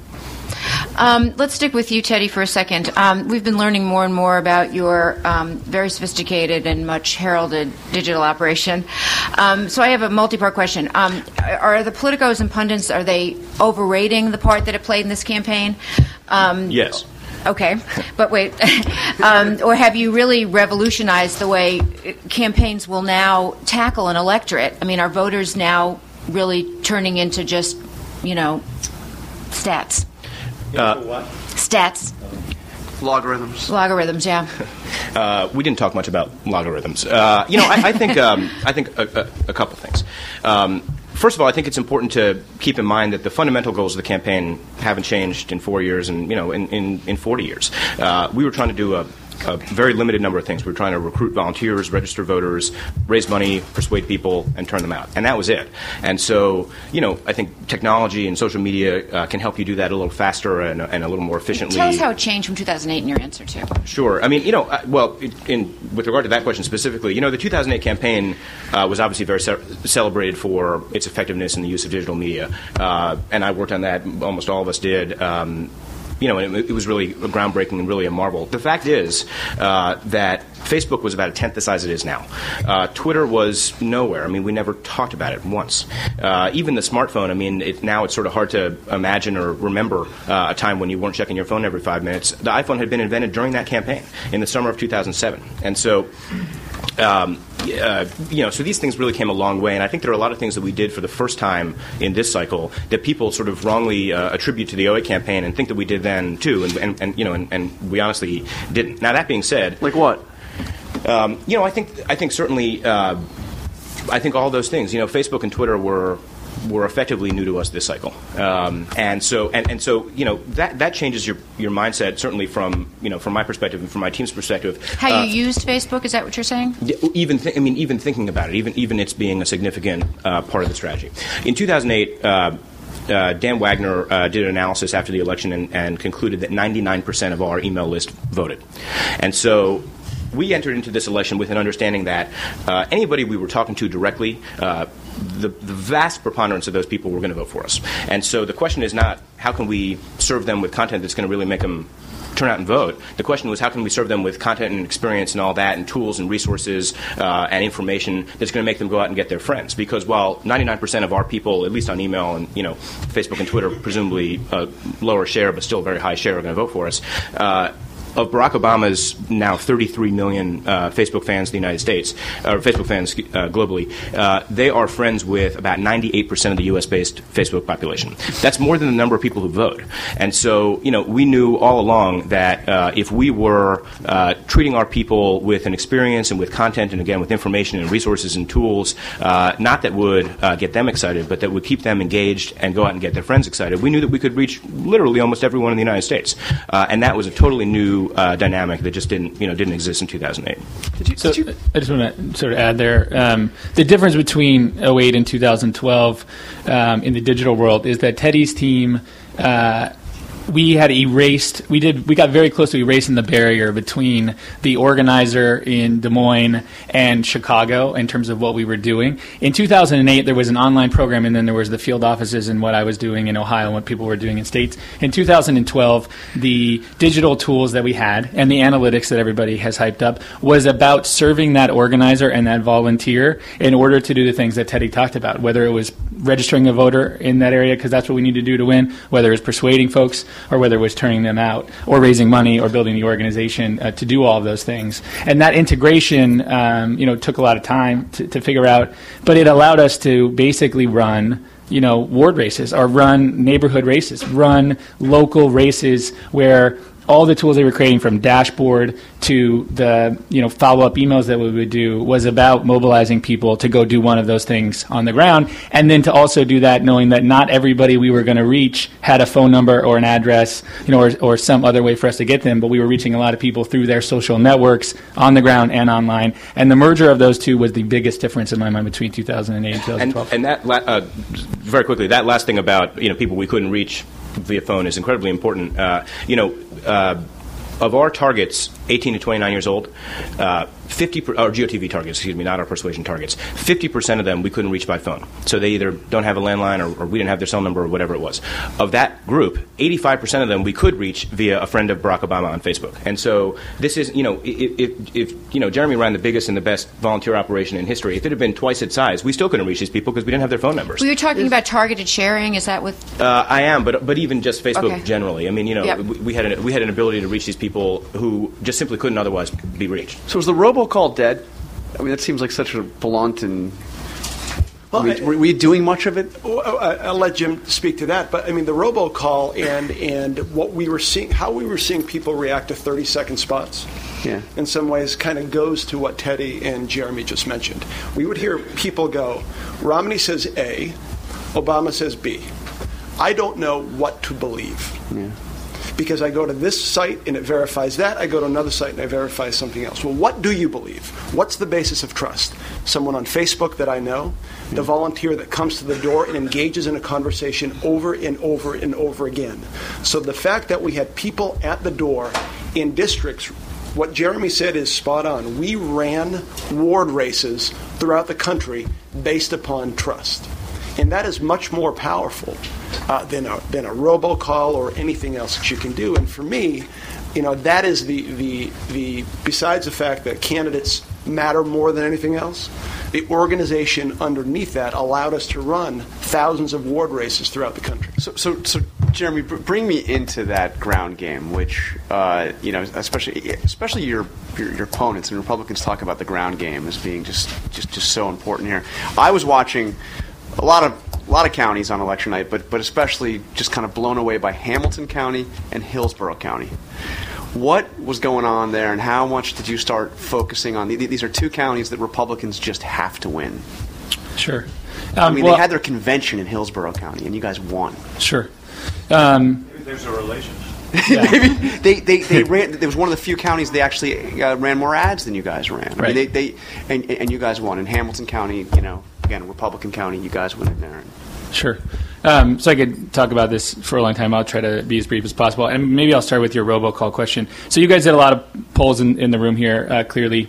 Um, let's stick with you, Teddy, for a second. Um, we've been learning more and more about your um, very sophisticated and much heralded digital operation. Um, so I have a multi-part question. Um, are the politicos and pundits are they overrating the part that it played in this campaign? Um, Yes. Okay, but wait, um, or have you really revolutionized the way campaigns will now tackle an electorate? I mean, are voters now really turning into just, you know, stats? Stats, Logarithms. logarithms, yeah. Uh, we didn't talk much about logarithms. Uh, you know, I, I think um, I think a, a, a couple things. Um, first of all, I think it's important to keep in mind that the fundamental goals of the campaign haven't changed in four years and you know in, in, in 40 years. Uh, we were trying to do a a very limited number of things. We were trying to recruit volunteers, register voters, raise money, persuade people, and turn them out. And that was it. And so, you know, I think technology and social media uh, can help you do that a little faster and, and a little more efficiently. Tell us how it changed from 2008 in your answer, too. Sure. I mean, you know, uh, well, in, in, with regard to that question specifically, you know, the 2008 campaign uh, was obviously very ce- celebrated for its effectiveness in the use of digital media, uh, and I worked on that. Almost all of us did. Um, you know, and it, it was really groundbreaking and really a marvel. The fact is uh, that Facebook was about a tenth the size it is now. Uh, Twitter was nowhere. I mean, we never talked about it once. Uh, even the smartphone. I mean, it, now it's sort of hard to imagine or remember uh, a time when you weren't checking your phone every five minutes. The iPhone had been invented during that campaign in the summer of 2007, and so. Um, uh, you know, so these things really came a long way, and I think there are a lot of things that we did for the first time in this cycle that people sort of wrongly uh, attribute to the 08 campaign and think that we did then too, and, and, and you know, and, and we honestly didn't. Now that being said, Like what? um, you know, I think I think certainly, uh, I think all those things. You know, Facebook and Twitter were were effectively new to us this cycle, um, and so and, and so you know that that changes your your mindset certainly from you know from my perspective and from my team's perspective. How Uh, you used Facebook, is that what you're saying? even th- I mean, even thinking about it, even even it's being a significant uh, part of the strategy. In 2008. Uh, uh, Dan Wagner uh, did an analysis after the election and, and concluded that 99% of our email list voted. And so we entered into this election with an understanding that uh, anybody we were talking to directly, uh, the, the vast preponderance of those people were going to vote for us. And so the question is not how can we serve them with content that's going to really make them turn out and vote. The question was how can we serve them with content and experience and all that, and tools and resources uh, and information that's going to make them go out and get their friends. Because while 99% of our people, at least on email and you know Facebook and Twitter, presumably a lower share but still a very high share, are going to vote for us. Uh, of Barack Obama's now 33 million uh, Facebook fans in the United States, or Facebook fans uh, globally, uh, they are friends with about 98% of the U.S.-based Facebook population. That's more than the number of people who vote. And so, you know, we knew all along that uh, if we were uh, treating our people with an experience and with content, and again with information and resources and tools, uh, not that would get them excited, but that would keep them engaged and go out and get their friends excited, we knew that we could reach literally almost everyone in the United States, and that was a totally new uh, dynamic that just didn't, you know, didn't exist in 2008. So I just want to sort of add there um, the difference between 08 and 2012 um, in the digital world is that Teddy's team uh, we had erased. We did. We got very close to erasing the barrier between the organizer in Des Moines and Chicago in terms of what we were doing. In 2008, there was an online program, and then there was the field offices and what I was doing in Ohio and what people were doing in states. In 2012, the digital tools that we had and the analytics that everybody has hyped up was about serving that organizer and that volunteer in order to do the things that Teddy talked about, whether it was registering a voter in that area because that's what we need to do to win, whether it was persuading folks or whether it was turning them out or raising money or building the organization uh, to do all of those things. And that integration, um, you know, took a lot of time to, to figure out, but it allowed us to basically run you know, ward races or run neighborhood races, run local races where all the tools they were creating from dashboard to the you know follow up emails that we would do was about mobilizing people to go do one of those things on the ground, and then to also do that knowing that not everybody we were going to reach had a phone number or an address, you know, or, or some other way for us to get them, but we were reaching a lot of people through their social networks on the ground and online, and the merger of those two was the biggest difference in my mind between 2008 and 2012. And, and that, uh, very quickly, that last thing about you know people we couldn't reach via phone is incredibly important. Uh, you know, uh, of our targets, 18 to 29 years old, uh, 50 per, or GOTV targets, excuse me, not our persuasion targets. 50% of them we couldn't reach by phone. So they either don't have a landline or, or, we didn't have their cell number or whatever it was. Of that group, 85% of them we could reach via a friend of Barack Obama on Facebook. And so this is, you know, if, if, if you know Jeremy ran the biggest and the best volunteer operation in history, if it had been twice its size, we still couldn't reach these people because we didn't have their phone numbers. Were you talking about targeted sharing? Is that what? Uh, I am, but but even just Facebook Okay. generally. I mean, you know, Yep. we, we had an, we had an ability to reach these people who just simply couldn't otherwise be reached. So is the robocall dead? I mean, that seems like such a blunt and. Well, I I- were, were you doing much of it? Oh, oh, I- I'll let Jim speak to that, but I mean the robocall and and what we were seeing, how we were seeing people react to 30 second spots. Yeah. In some ways, kind of goes to what Teddy and Jeremy just mentioned. We would hear people go, Romney says A, Obama says B. I don't know what to believe. Because I go to this site and it verifies that, I go to another site and I verify something else. Well, what do you believe? What's the basis of trust? Someone on Facebook that I know, the volunteer that comes to the door and engages in a conversation over and over and over again. So the fact that we had people at the door in districts what Jeremy said is spot on. We ran ward races throughout the country based upon trust. And that is much more powerful uh, than, a, than a robocall or anything else that you can do. And for me, you know, that is the, the, the besides the fact that candidates matter more than anything else, the organization underneath that allowed us to run thousands of ward races throughout the country. So, so, so Jeremy, bring me into that ground game, which uh, you know, especially especially your, your your opponents and Republicans talk about the ground game as being just just just so important here. I was watching a lot of a lot of counties on election night, but but especially just kind of blown away by Hamilton County and Hillsborough County. What was going on there, and how much did you start focusing on? th- These are two counties that Republicans just have to win. Sure. I Um, mean, well- they had their convention in Hillsborough County, and you guys won. Sure. Um, There's a relation. Maybe they, they, they ran. There was one of the few counties they actually uh, ran more ads than you guys ran. I Right. mean, they, they and, and you guys won in Hamilton County. You know, again, Republican County. You guys went in there. Sure. Um, so I could talk about this for a long time. I'll try to be as brief as possible. And maybe I'll start with your robocall question. So you guys did a lot of polls in, in the room here, uh, clearly.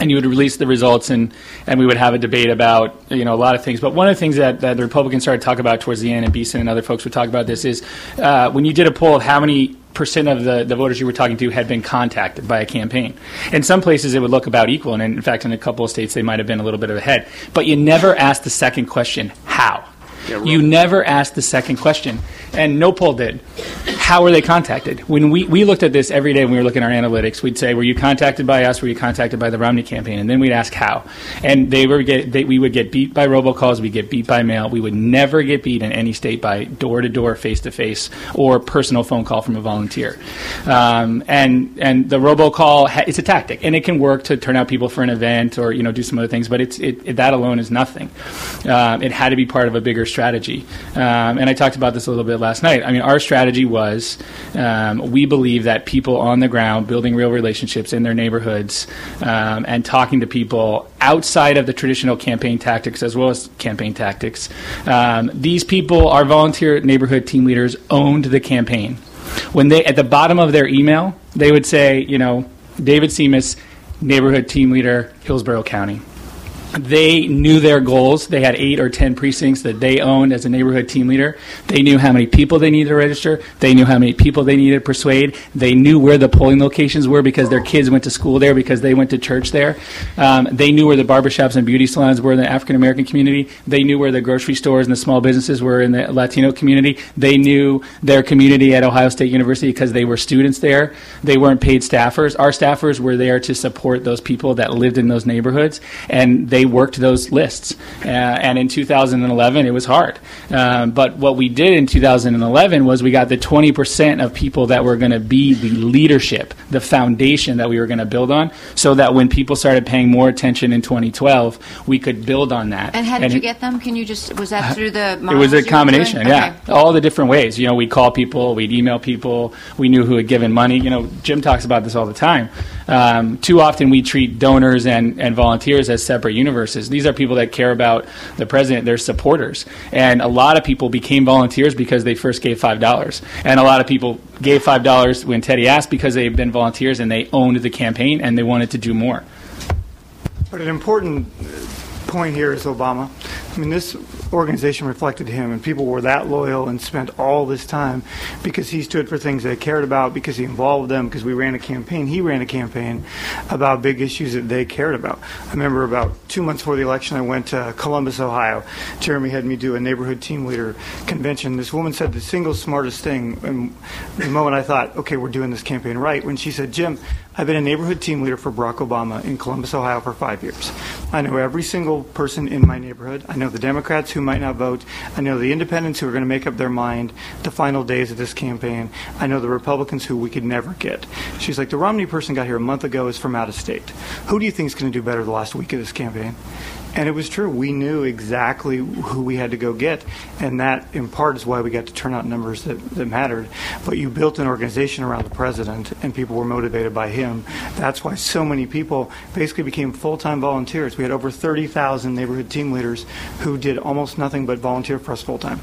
And you would release the results, and, and we would have a debate about you know a lot of things. But one of the things that, that the Republicans started to talk about towards the end, and Beeson and other folks would talk about this, is uh, when you did a poll of how many percent of the, the voters you were talking to had been contacted by a campaign. In some places, it would look about equal, and in fact, in a couple of states, they might have been a little bit ahead. But you never asked the second question, how? You never asked the second question, and no poll did. How were they contacted? When we, we looked at this every day when we were looking at our analytics, we'd say, "Were you contacted by us? Were you contacted by the Romney campaign?" And then we'd ask how, and they were get they, we would get beat by robocalls, we'd get beat by mail. We would never get beat in any state by door to door, face to face, or personal phone call from a volunteer. Um, and and the robocall ha- it's a tactic, and it can work to turn out people for an event or you know do some other things, but it's it, it, that alone is nothing. Um, it had to be part of a bigger strategy. Um, and I talked about this a little bit last night. I mean, our strategy was um, we believe that people on the ground building real relationships in their neighborhoods um, and talking to people outside of the traditional campaign tactics as well as campaign tactics. Um, these people, our volunteer neighborhood team leaders, owned the campaign. When they at the bottom of their email, they would say, you know, David Simas, neighborhood team leader, Hillsborough County they knew their goals. They had eight or ten precincts that they owned as a neighborhood team leader. They knew how many people they needed to register. They knew how many people they needed to persuade. They knew where the polling locations were because their kids went to school there, because they went to church there. Um, they knew where the barbershops and beauty salons were in the African American community. They knew where the grocery stores and the small businesses were in the Latino community. They knew their community at Ohio State University because they were students there. They weren't paid staffers. Our staffers were there to support those people that lived in those neighborhoods, and they worked those lists. Uh, and in 2011, it was hard. Um, but what we did in 2011 was we got the 20% of people that were going to be the leadership, the foundation that we were going to build on, so that when people started paying more attention in 2012, we could build on that. And how did and you get them? Can you just was that through the? it was a combination, yeah. Okay. All the different ways. You know, we'd call people, we'd email people, we knew who had given money. You know, Jim talks about this all the time. Um, too often we treat donors and, and volunteers as separate universes. These are people that care about the president, they're supporters. And a lot of people became volunteers because they first gave $5. And a lot of people gave $5 when Teddy asked because they've been volunteers and they owned the campaign and they wanted to do more. But an important point here is Obama. I mean, this organization reflected him, and people were that loyal and spent all this time because he stood for things they cared about, because he involved them, because we ran a campaign. He ran a campaign about big issues that they cared about. I remember about two months before the election, I went to Columbus, Ohio. Jeremy had me do a neighborhood team leader convention. This woman said the single smartest thing, and the moment I thought, okay, we're doing this campaign right, when she said, Jim, I've been a neighborhood team leader for Barack Obama in Columbus, Ohio for five years. I know every single person in my neighborhood. I know the Democrats who might not vote. I know the independents who are going to make up their mind the final days of this campaign. I know the Republicans who we could never get. She's like, the Romney person got here a month ago is from out of state. Who do you think is going to do better the last week of this campaign? And it was true. We knew exactly who we had to go get, and that, in part, is why we got to turn out numbers that, that mattered. But you built an organization around the president, and people were motivated by him. That's why so many people basically became full-time volunteers. We had over 30,000 neighborhood team leaders who did almost nothing but volunteer for us full-time.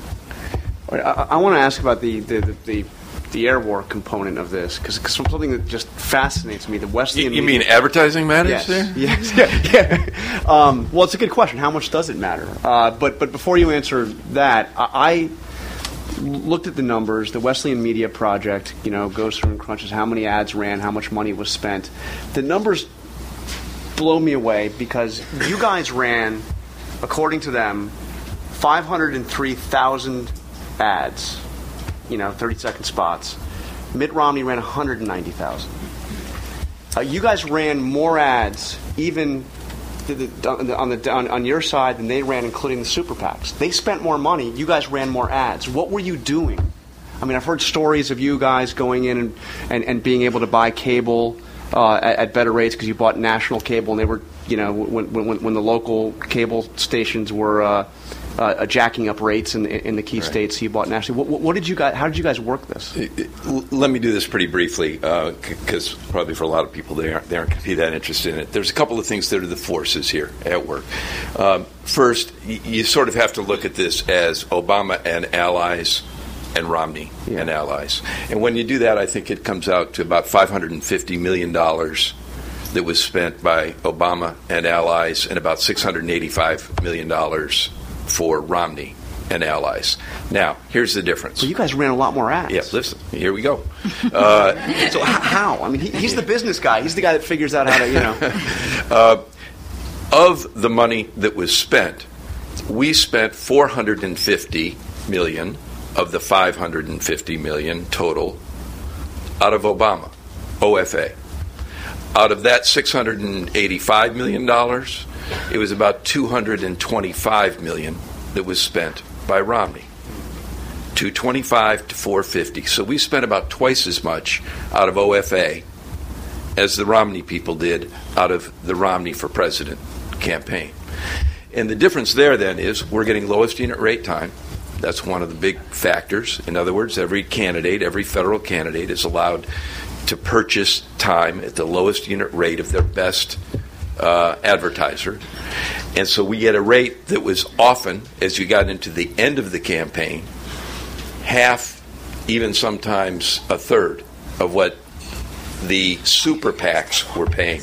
I, I want to ask about the, the, the, the, the air war component of this, because something that just fascinates me, the Wesleyan you media- mean advertising matters Yes. there? Yes. Yeah. yeah. Um, well, it's a good question. How much does it matter? Uh, but but before you answer that, I, I looked at the numbers. The Wesleyan Media Project, you know, goes through and crunches how many ads ran, how much money was spent. The numbers blow me away because you guys ran, according to them, 503,000 ads. You know, 30 second spots. Mitt Romney ran 190,000. Uh, you guys ran more ads, even th- th- on, the, on, the, on, on your side, than they ran, including the super PACs. They spent more money. You guys ran more ads. What were you doing? I mean, I've heard stories of you guys going in and, and, and being able to buy cable uh, at, at better rates because you bought national cable, and they were, you know, when, when, when the local cable stations were uh, uh, jacking up rates in, in the key states, you bought nationally. What, what, did you guys? How did you guys work this? Let me do this pretty briefly, because probably for a lot of people they aren't, they aren't going to be that interested in it. There's a couple of things that are the forces here at work. Um, first, y- you sort of have to look at this as Obama and allies and Romney and allies. And when you do that, I think it comes out to about $550 million that was spent by Obama and allies and about $685 million for Romney and allies. Now, here's the difference. Well, you guys ran a lot more ads. Yeah, listen, here we go. Uh, So how? I mean, he, he's the business guy. He's the guy that figures out how to, you know. uh, of the money that was spent, we spent 450 million of the 550 million total out of Obama, OFA. Out of that 685 million dollars, it was about 225 million that was spent by Romney. 225 to 450. So we spent about twice as much out of OFA as the Romney people did out of the Romney for President campaign. And the difference there then is we're getting lowest unit rate time. That's one of the big factors. In other words, every candidate, every federal candidate is allowed to purchase time at the lowest unit rate of their best uh, advertiser. And so we get a rate that was often, as you got into the end of the campaign, half even sometimes a third of what the super PACs were paying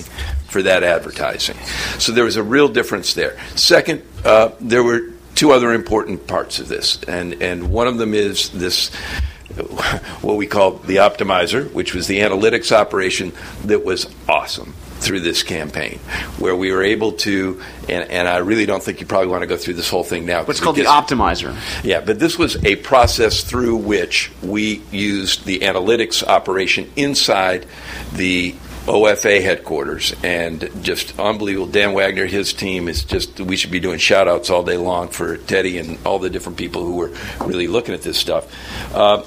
for that advertising. So there was a real difference there. Second, uh, there were two other important parts of this, and, and one of them is this what we call the optimizer, which was the analytics operation that was awesome through this campaign, where we were able to, and, and I really don't think you probably want to go through this whole thing now. It's called the optimizer. Yeah, but this was a process through which we used the analytics operation inside the OFA headquarters and just unbelievable. Dan Wagner, his team is just, we should be doing shout outs all day long for Teddy and all the different people who were really looking at this stuff. Uh,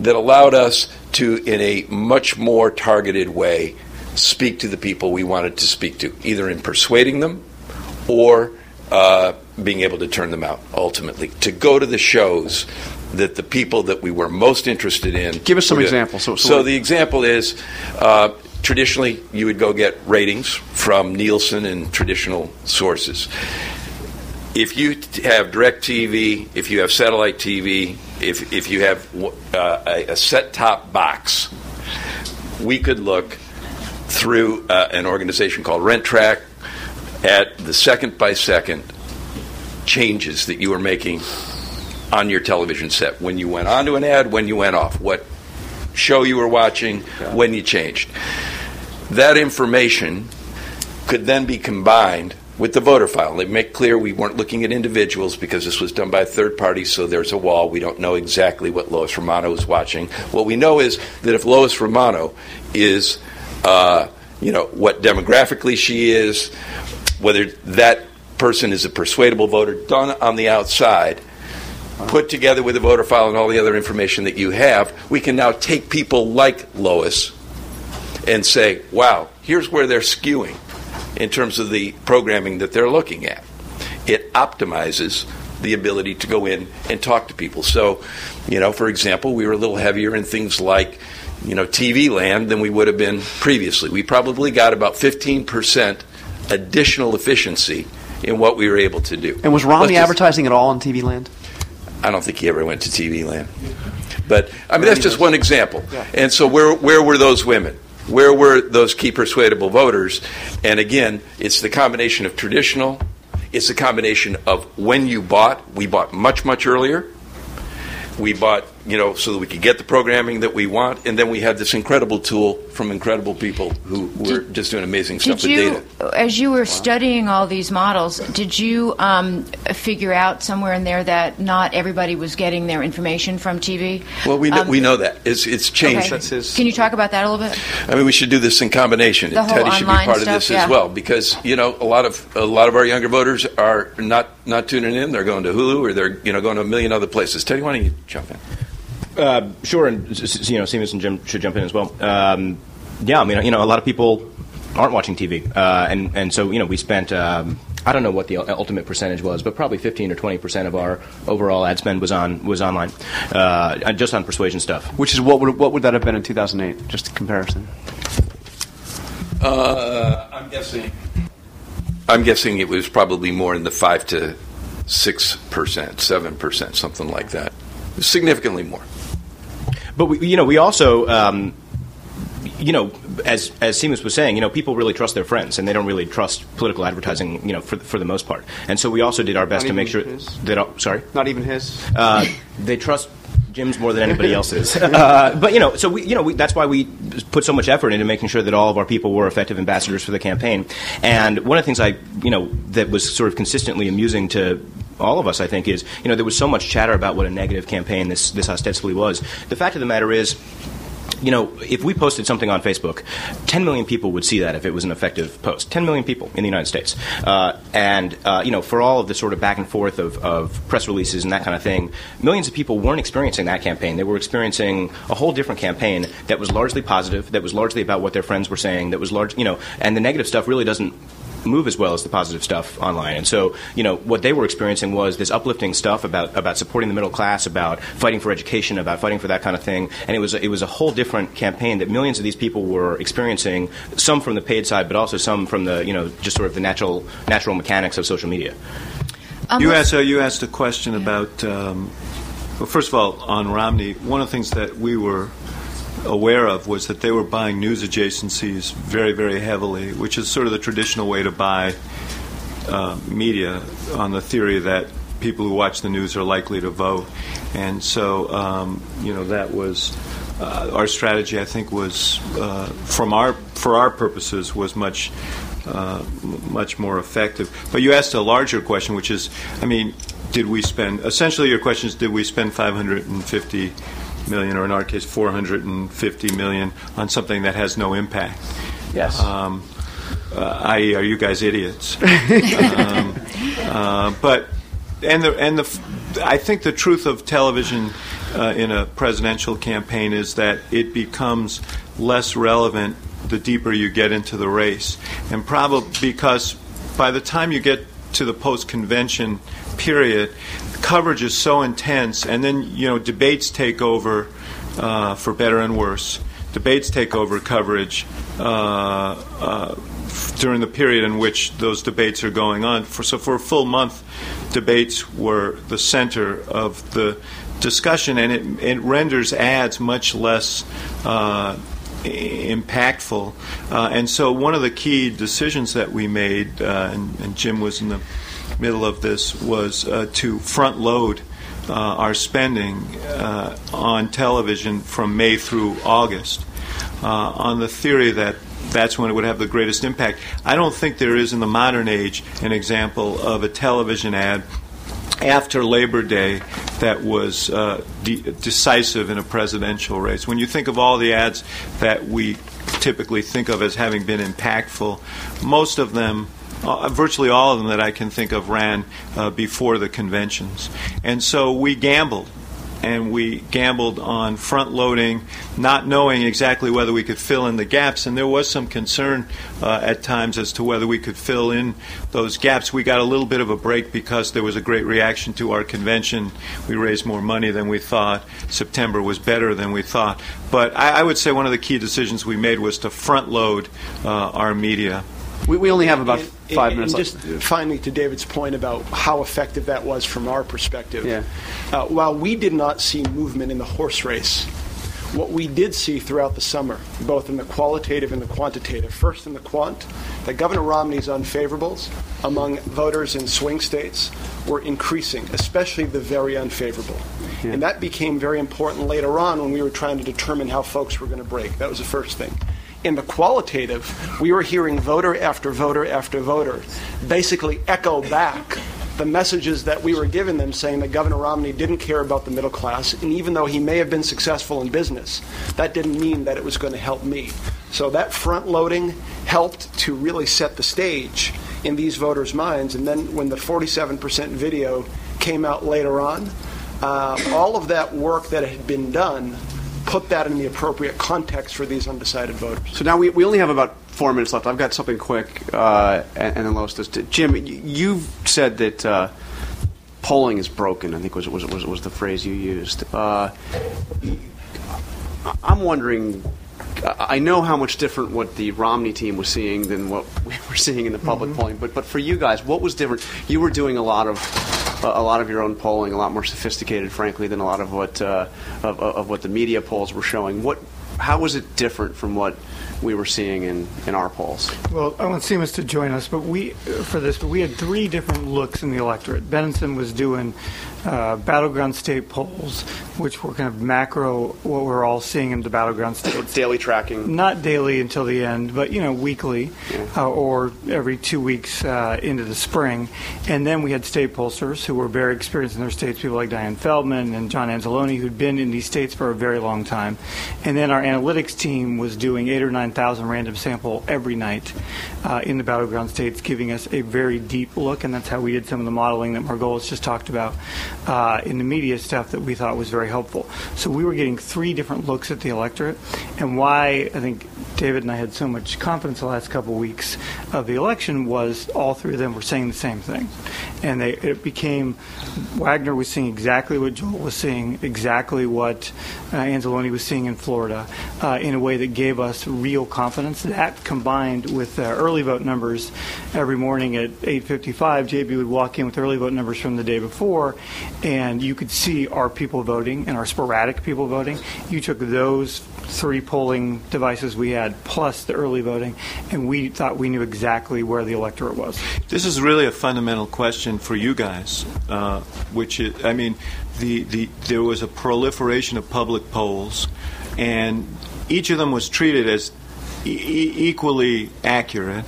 that allowed us to, in a much more targeted way, speak to the people we wanted to speak to, either in persuading them or uh, being able to turn them out ultimately. To go to the shows that the people that we were most interested in. Give us some examples. So- so so the example is uh, traditionally you would go get ratings from Nielsen and traditional sources. If you have direct TV, if you have satellite TV, if, if you have uh, a, a set top box, we could look through uh, an organization called Rentrak at the second by second changes that you were making on your television set when you went onto an ad, when you went off, what show you were watching, when you changed. That information could then be combined with the voter file. They make clear we weren't looking at individuals because this was done by a third party, so there's a wall. We don't know exactly what Lois Romano was watching. What we know is that if Lois Romano is, uh, you know, what demographically she is, whether that person is a persuadable voter, done on the outside, put together with the voter file and all the other information that you have, we can now take people like Lois and say, wow, here's where they're skewing in terms of the programming that they're looking at. It optimizes the ability to go in and talk to people. So, you know, for example, we were a little heavier in things like, you know, TV land than we would have been previously. We probably got about 15% additional efficiency in what we were able to do. And was Romney just- advertising at all on TV land? I don't think he ever went to TV land. But I mean, that's just one example. And so, where where were those women? Where were those key persuadable voters? And again, it's the combination of traditional. It's the combination of when you bought. We bought much much earlier. We bought, you know, so that we could get the programming that we want, and then we had this incredible tool from incredible people who were just doing amazing stuff Did with you, data. as you were studying all these models, did you um, figure out somewhere in there that not everybody was getting their information from TV? Well, we know, Um, we know that it's it's changed. Okay. Can you talk about that a little bit? I mean, we should do this in combination. The and whole Teddy should be online part of this yeah. as well because you know a lot of a lot of our younger voters are not not tuning in. They're going to Hulu or they're you know going to a million other places. Teddy, why don't you jump in? Uh, sure, and s- s- you know, Simas and Jim should jump in as well. Um, yeah, I mean, you know, a lot of people aren't watching TV, uh, and and so you know, we spent. Um, I don't know what the ultimate percentage was, but probably 15 or 20 percent of our overall ad spend was on was online, uh, just on persuasion stuff. Which is what would what would that have been in 2008? Just a comparison. Uh, I'm guessing. I'm guessing it was probably more in the five to six percent, seven percent, something like that. Significantly more. But we, you know, we also, um, you know, as as Simas was saying, you know, people really trust their friends, and they don't really trust political advertising, you know, for for the most part. And so we also did our best to make sure his? that. sorry, Not even his. uh, they trust Jim's more than anybody else's. Uh, but you know, so we, you know, we, that's why we put so much effort into making sure that all of our people were effective ambassadors for the campaign. And one of the things I, you know, that was sort of consistently amusing to all of us, I think, is you know there was so much chatter about what a negative campaign this this ostensibly was. The fact of the matter is you know, if we posted something on Facebook, 10 million people would see that if it was an effective post. 10 million people in the United States. Uh, and, uh, you know, for all of the sort of back and forth of, of press releases and that kind of thing, millions of people weren't experiencing that campaign. They were experiencing a whole different campaign that was largely positive, that was largely about what their friends were saying, that was large, you know, and the negative stuff really doesn't move as well as the positive stuff online. And so, you know, what they were experiencing was this uplifting stuff about about supporting the middle class, about fighting for education, about fighting for that kind of thing. And it was it was a whole different campaign that millions of these people were experiencing. Some from the paid side, but also some from the you know just sort of the natural natural mechanics of social media. Um, you let's- asked uh, you asked a question about um, Well, first of all, on Romney, one of the things that we were aware of was that they were buying news adjacencies very, very heavily, which is sort of the traditional way to buy uh, media on the theory that people who watch the news are likely to vote. And so, um, you know, that was uh, our strategy. I think was uh, from our for our purposes was much. Uh, much more effective. But you asked a larger question, which is, I mean, did we spend? Essentially, your question is, did we spend 550 million, or in our case, 450 million, on something that has no impact? Yes. Um, uh, i.e., are you guys idiots? um, uh, but and the and the I think the truth of television uh, in a presidential campaign is that it becomes less relevant the deeper you get into the race, and probably because by the time you get to the post convention period, coverage is so intense, and then you know debates take over uh, for better and worse. Debates take over coverage. Uh, uh, during the period in which those debates are going on. For, so, for a full month, debates were the center of the discussion, and it, it renders ads much less uh, impactful. Uh, and so, one of the key decisions that we made, uh, and, and, Jim was in the middle of this, was uh, to front load. Uh, our spending uh, on television from May through August, on the theory that that's when it would have the greatest impact. I don't think there is in the modern age an example of a television ad after Labor Day that was uh, de- decisive in a presidential race. When you think of all the ads that we typically think of as having been impactful, most of them. Uh, virtually all of them that I can think of ran uh, before the conventions. And so we gambled and we gambled on front loading, not knowing exactly whether we could fill in the gaps. And there was some concern uh, at times as to whether we could fill in those gaps. We got a little bit of a break because there was a great reaction to our convention. We raised more money than we thought. September was better than we thought. But I, I would say one of the key decisions we made was to front load uh, our media. We, we only have about five and, minutes and left. just finally, to David's point about how effective that was from our perspective. Yeah. Uh, while we did not see movement in the horse race, what we did see throughout the summer, both in the qualitative and the quantitative, first in the quant, that Governor Romney's unfavorables among voters in swing states were increasing, especially the very unfavorable. And that became very important later on when we were trying to determine how folks were going to break. That was the first thing. In the qualitative, we were hearing voter after voter after voter basically echo back the messages that we were giving them saying that Governor Romney didn't care about the middle class, and even though he may have been successful in business, that didn't mean that it was going to help me. So that front loading helped to really set the stage in these voters' minds. And then when the 47% video came out later on, uh, all of that work that had been done put that in the appropriate context for these undecided voters. So now we, we only have about four minutes left. I've got something quick, uh, and, and then Lois does. Jim, you've said that uh, polling is broken. I think was was was, was the phrase you used. Uh, I'm wondering. I know how much different what the Romney team was seeing than what we were seeing in the public polling. But but for you guys, what was different? You were doing a lot of a lot of your own polling, a lot more sophisticated, frankly, than a lot of what uh, of, of what the media polls were showing. What how was it different from what we were seeing in, in our polls? Well, I want Simas to join us, but we for this, but we had three different looks in the electorate. Benenson was doing uh, battleground state polls, which were kind of macro, what we're all seeing in the battleground states. Daily tracking. Not daily until the end, but you know, weekly uh, or every two weeks uh, into the spring. And then we had state pollsters who were very experienced in their states, people like Diane Feldman and John Anzalone, who'd been in these states for a very long time. And then our analytics team was doing eight or nine thousand random sample every night uh, in the battleground states, giving us a very deep look. And that's how we did some of the modeling that Margolis just talked about uh, in the media stuff that we thought was very helpful. So we were getting three different looks at the electorate, and why I think David and I had so much confidence the last couple of weeks of the election was all three of them were saying the same thing, and they, it became Wagner was seeing exactly what Joel was seeing, exactly what uh, Anzalone was seeing in Florida, uh, in a way that gave us real confidence. That combined with uh, early vote numbers, every morning at 8:55, JB would walk in with early vote numbers from the day before, and you could see our people voting and our sporadic people voting. You took those three polling devices we had plus the early voting, and we thought we knew exactly where the electorate was. This is really a fundamental question for you guys, uh, which is, I mean, the, the there was a proliferation of public polls, and each of them was treated as e- equally accurate.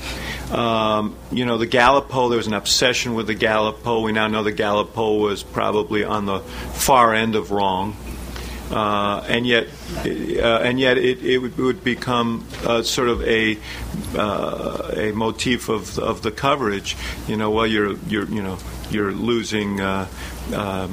Um, you know, the Gallup poll, there was an obsession with the Gallup poll. We now know the Gallup poll was probably on the far end of wrong. Uh, and yet, uh, and yet, it, it would, become uh, sort of a uh, a motif of of the coverage. You know, well, you're you're you know you're losing. Uh, um,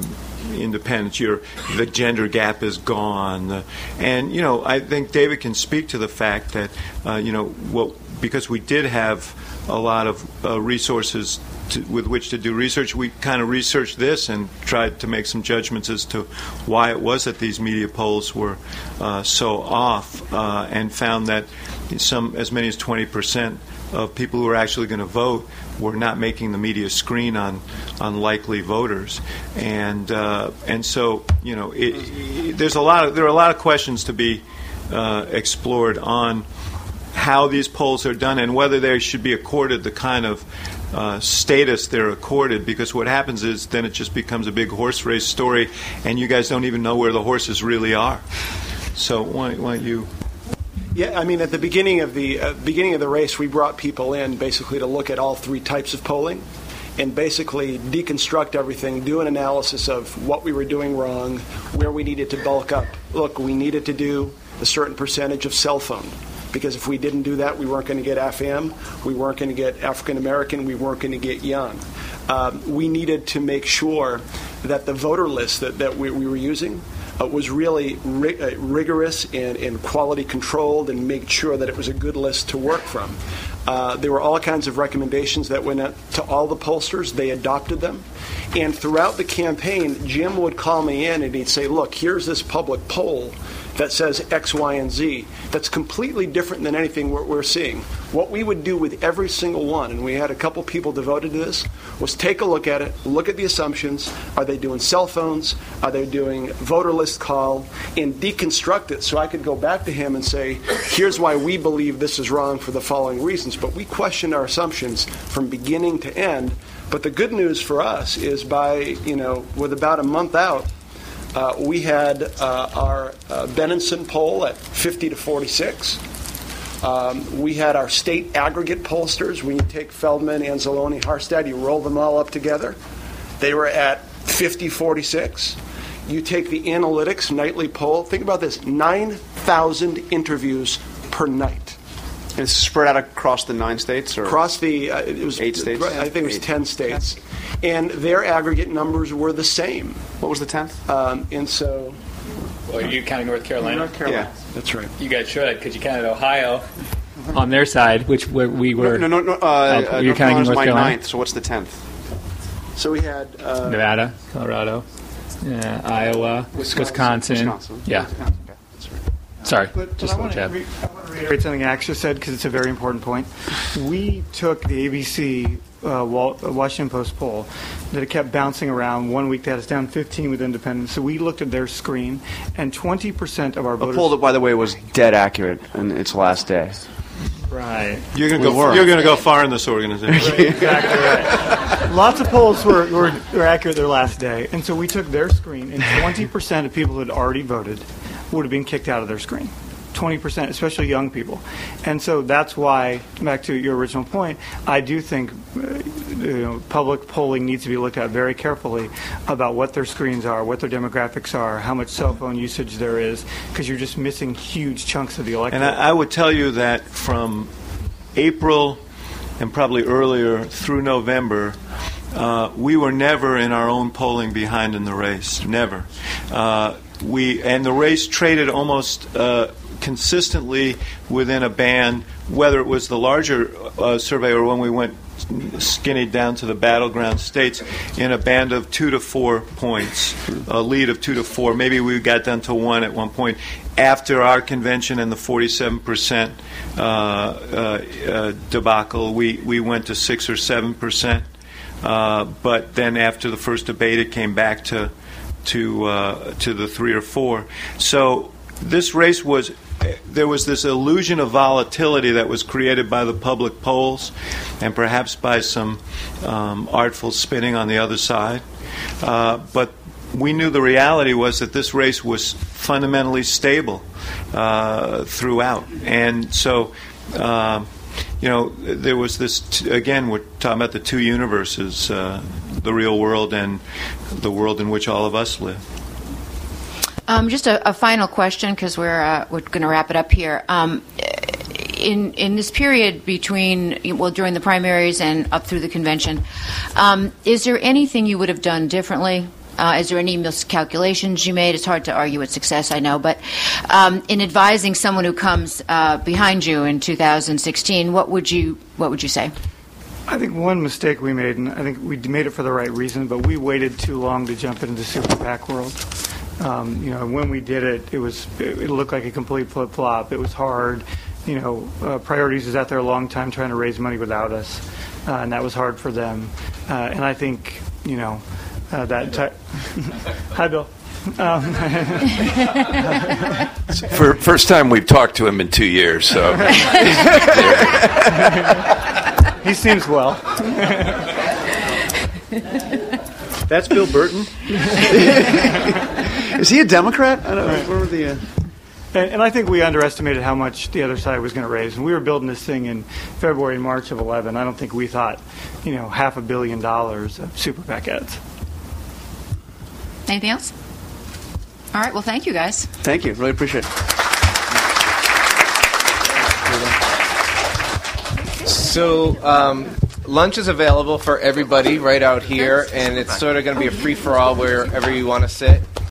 independence, your the gender gap is gone, and you know I think David can speak to the fact that uh, you know what because we did have a lot of uh, resources to, with which to do research. We kind of researched this and tried to make some judgments as to why it was that these media polls were uh, so off, uh, and found that some as many as 20 percent of people who were actually going to vote were not making the media screen on on likely voters, and uh, and so you know it, it, there's a lot of there are a lot of questions to be uh, explored on how these polls are done and whether they should be accorded the kind of uh, status they're accorded because what happens is then it just becomes a big horse race story and you guys don't even know where the horses really are. So why, why you? Yeah, I mean, at the beginning of the uh, beginning of the race, we brought people in basically to look at all three types of polling, and basically deconstruct everything, do an analysis of what we were doing wrong, where we needed to bulk up. Look, we needed to do a certain percentage of cell phone because if we didn't do that, we weren't going to get FM, we weren't going to get African American, we weren't going to get young. Um, we needed to make sure that the voter list that, that we, we were using uh, was really ri- uh, rigorous and, and quality controlled and make sure that it was a good list to work from. Uh, there were all kinds of recommendations that went out to all the pollsters. They adopted them. And throughout the campaign, Jim would call me in and he'd say, Look, here's this public poll that says X, Y, and Z. That's completely different than anything we're, we're, seeing. What we would do with every single one, and we had a couple people devoted to this, was take a look at it, look at the assumptions. Are they doing cell phones? Are they doing voter list call? And deconstruct it so I could go back to him and say, here's why we believe this is wrong for the following reasons. But we questioned our assumptions from beginning to end. But the good news for us is by, you know, with about a month out, uh, we had uh, our uh, Benenson poll at 50 to 46. Um, we had our state aggregate pollsters. When you take Feldman, Anzalone, Harstad, you roll them all up together. They were at 50 46. You take the analytics nightly poll. Think about this 9,000 interviews per night. And it's spread out across the nine states, or across the uh, it was eight states. I think it was ten states, and their aggregate numbers were the same. What was the tenth? Um, and so, well, are you counting North Carolina? North Carolina. Yeah, that's right. You guys should, because you counted Ohio on their side, which where we were. No, no, no. Uh, oh, you're counting North Carolina. Ninth, so what's the tenth? So we had uh, Nevada, Colorado, yeah, Iowa, Wisconsin. Wisconsin. Wisconsin. Yeah. Wisconsin. Sorry, but, just but a little jab. Re- I want to reiterate something Ax said because it's a very important point. We took the ABC uh, Washington Post poll that it kept bouncing around. One week they had us down 15 with independents. So we looked at their screen, and 20% of our A poll that, by the way, was dead accurate in its last day. Right. You're going to go. were. You're going to go far in this organization. exactly right. Lots of polls were, were, were accurate their last day. And so we took their screen, and 20% of people who had already voted would have been kicked out of their screen. 20%, especially young people. And so that's why, back to your original point, I do think uh, you know, public polling needs to be looked at very carefully about what their screens are, what their demographics are, how much cell phone usage there is, because you're just missing huge chunks of the electorate. And I, I would tell you that from April and probably earlier through November, uh, we were never in our own polling behind in the race. Never. Uh, we and the race traded almost uh, consistently within a band, whether it was the larger uh, survey or when we went skinny down to the battleground states, in a band of two to four points, a lead of two to four. Maybe we got down to one at one point after our convention and the 47% uh, uh, uh, debacle. We, we went to six or seven percent. Uh, but then after the first debate, it came back to to uh, to the three or four. So this race was there was this illusion of volatility that was created by the public polls, and perhaps by some um, artful spinning on the other side. Uh, but we knew the reality was that this race was fundamentally stable uh, throughout, and so. Uh, you know, there was this, t- again, we're talking about the two universes uh, the real world and the world in which all of us live. Um, just a, a, final question because we're uh, we're going to wrap it up here. Um, in in this period between well during the primaries and up through the convention, um, is there anything you would have done differently? Uh, is there any miscalculations you made? It's hard to argue with success, I know, but um, in advising someone who comes uh, behind you in 2016, what would you what would you say? I think one mistake we made, and I think we made it for the right reason, but we waited too long to jump into the super PAC world. Um, you know, when we did it, it was it looked like a complete flip flop. It was hard. You know, uh, Priorities was out there a long time trying to raise money without us, uh, and that was hard for them. Uh, and I think you know uh, that. Ty- Hi, Bill. Um, For first time we've talked to him in two years, so he seems well. That's Bill Burton. Is he a Democrat? I don't know. Where were the? Uh... And, and, I think we underestimated how much the other side was going to raise. And we were building this thing in February and March of 11. I don't think we thought, you know, half a billion dollars of super PAC ads. Anything else? All right. Well, thank you guys. Thank you. Really appreciate it. So, um, lunch is available for everybody right out here, and it's sort of going to be a free for all wherever you want to sit.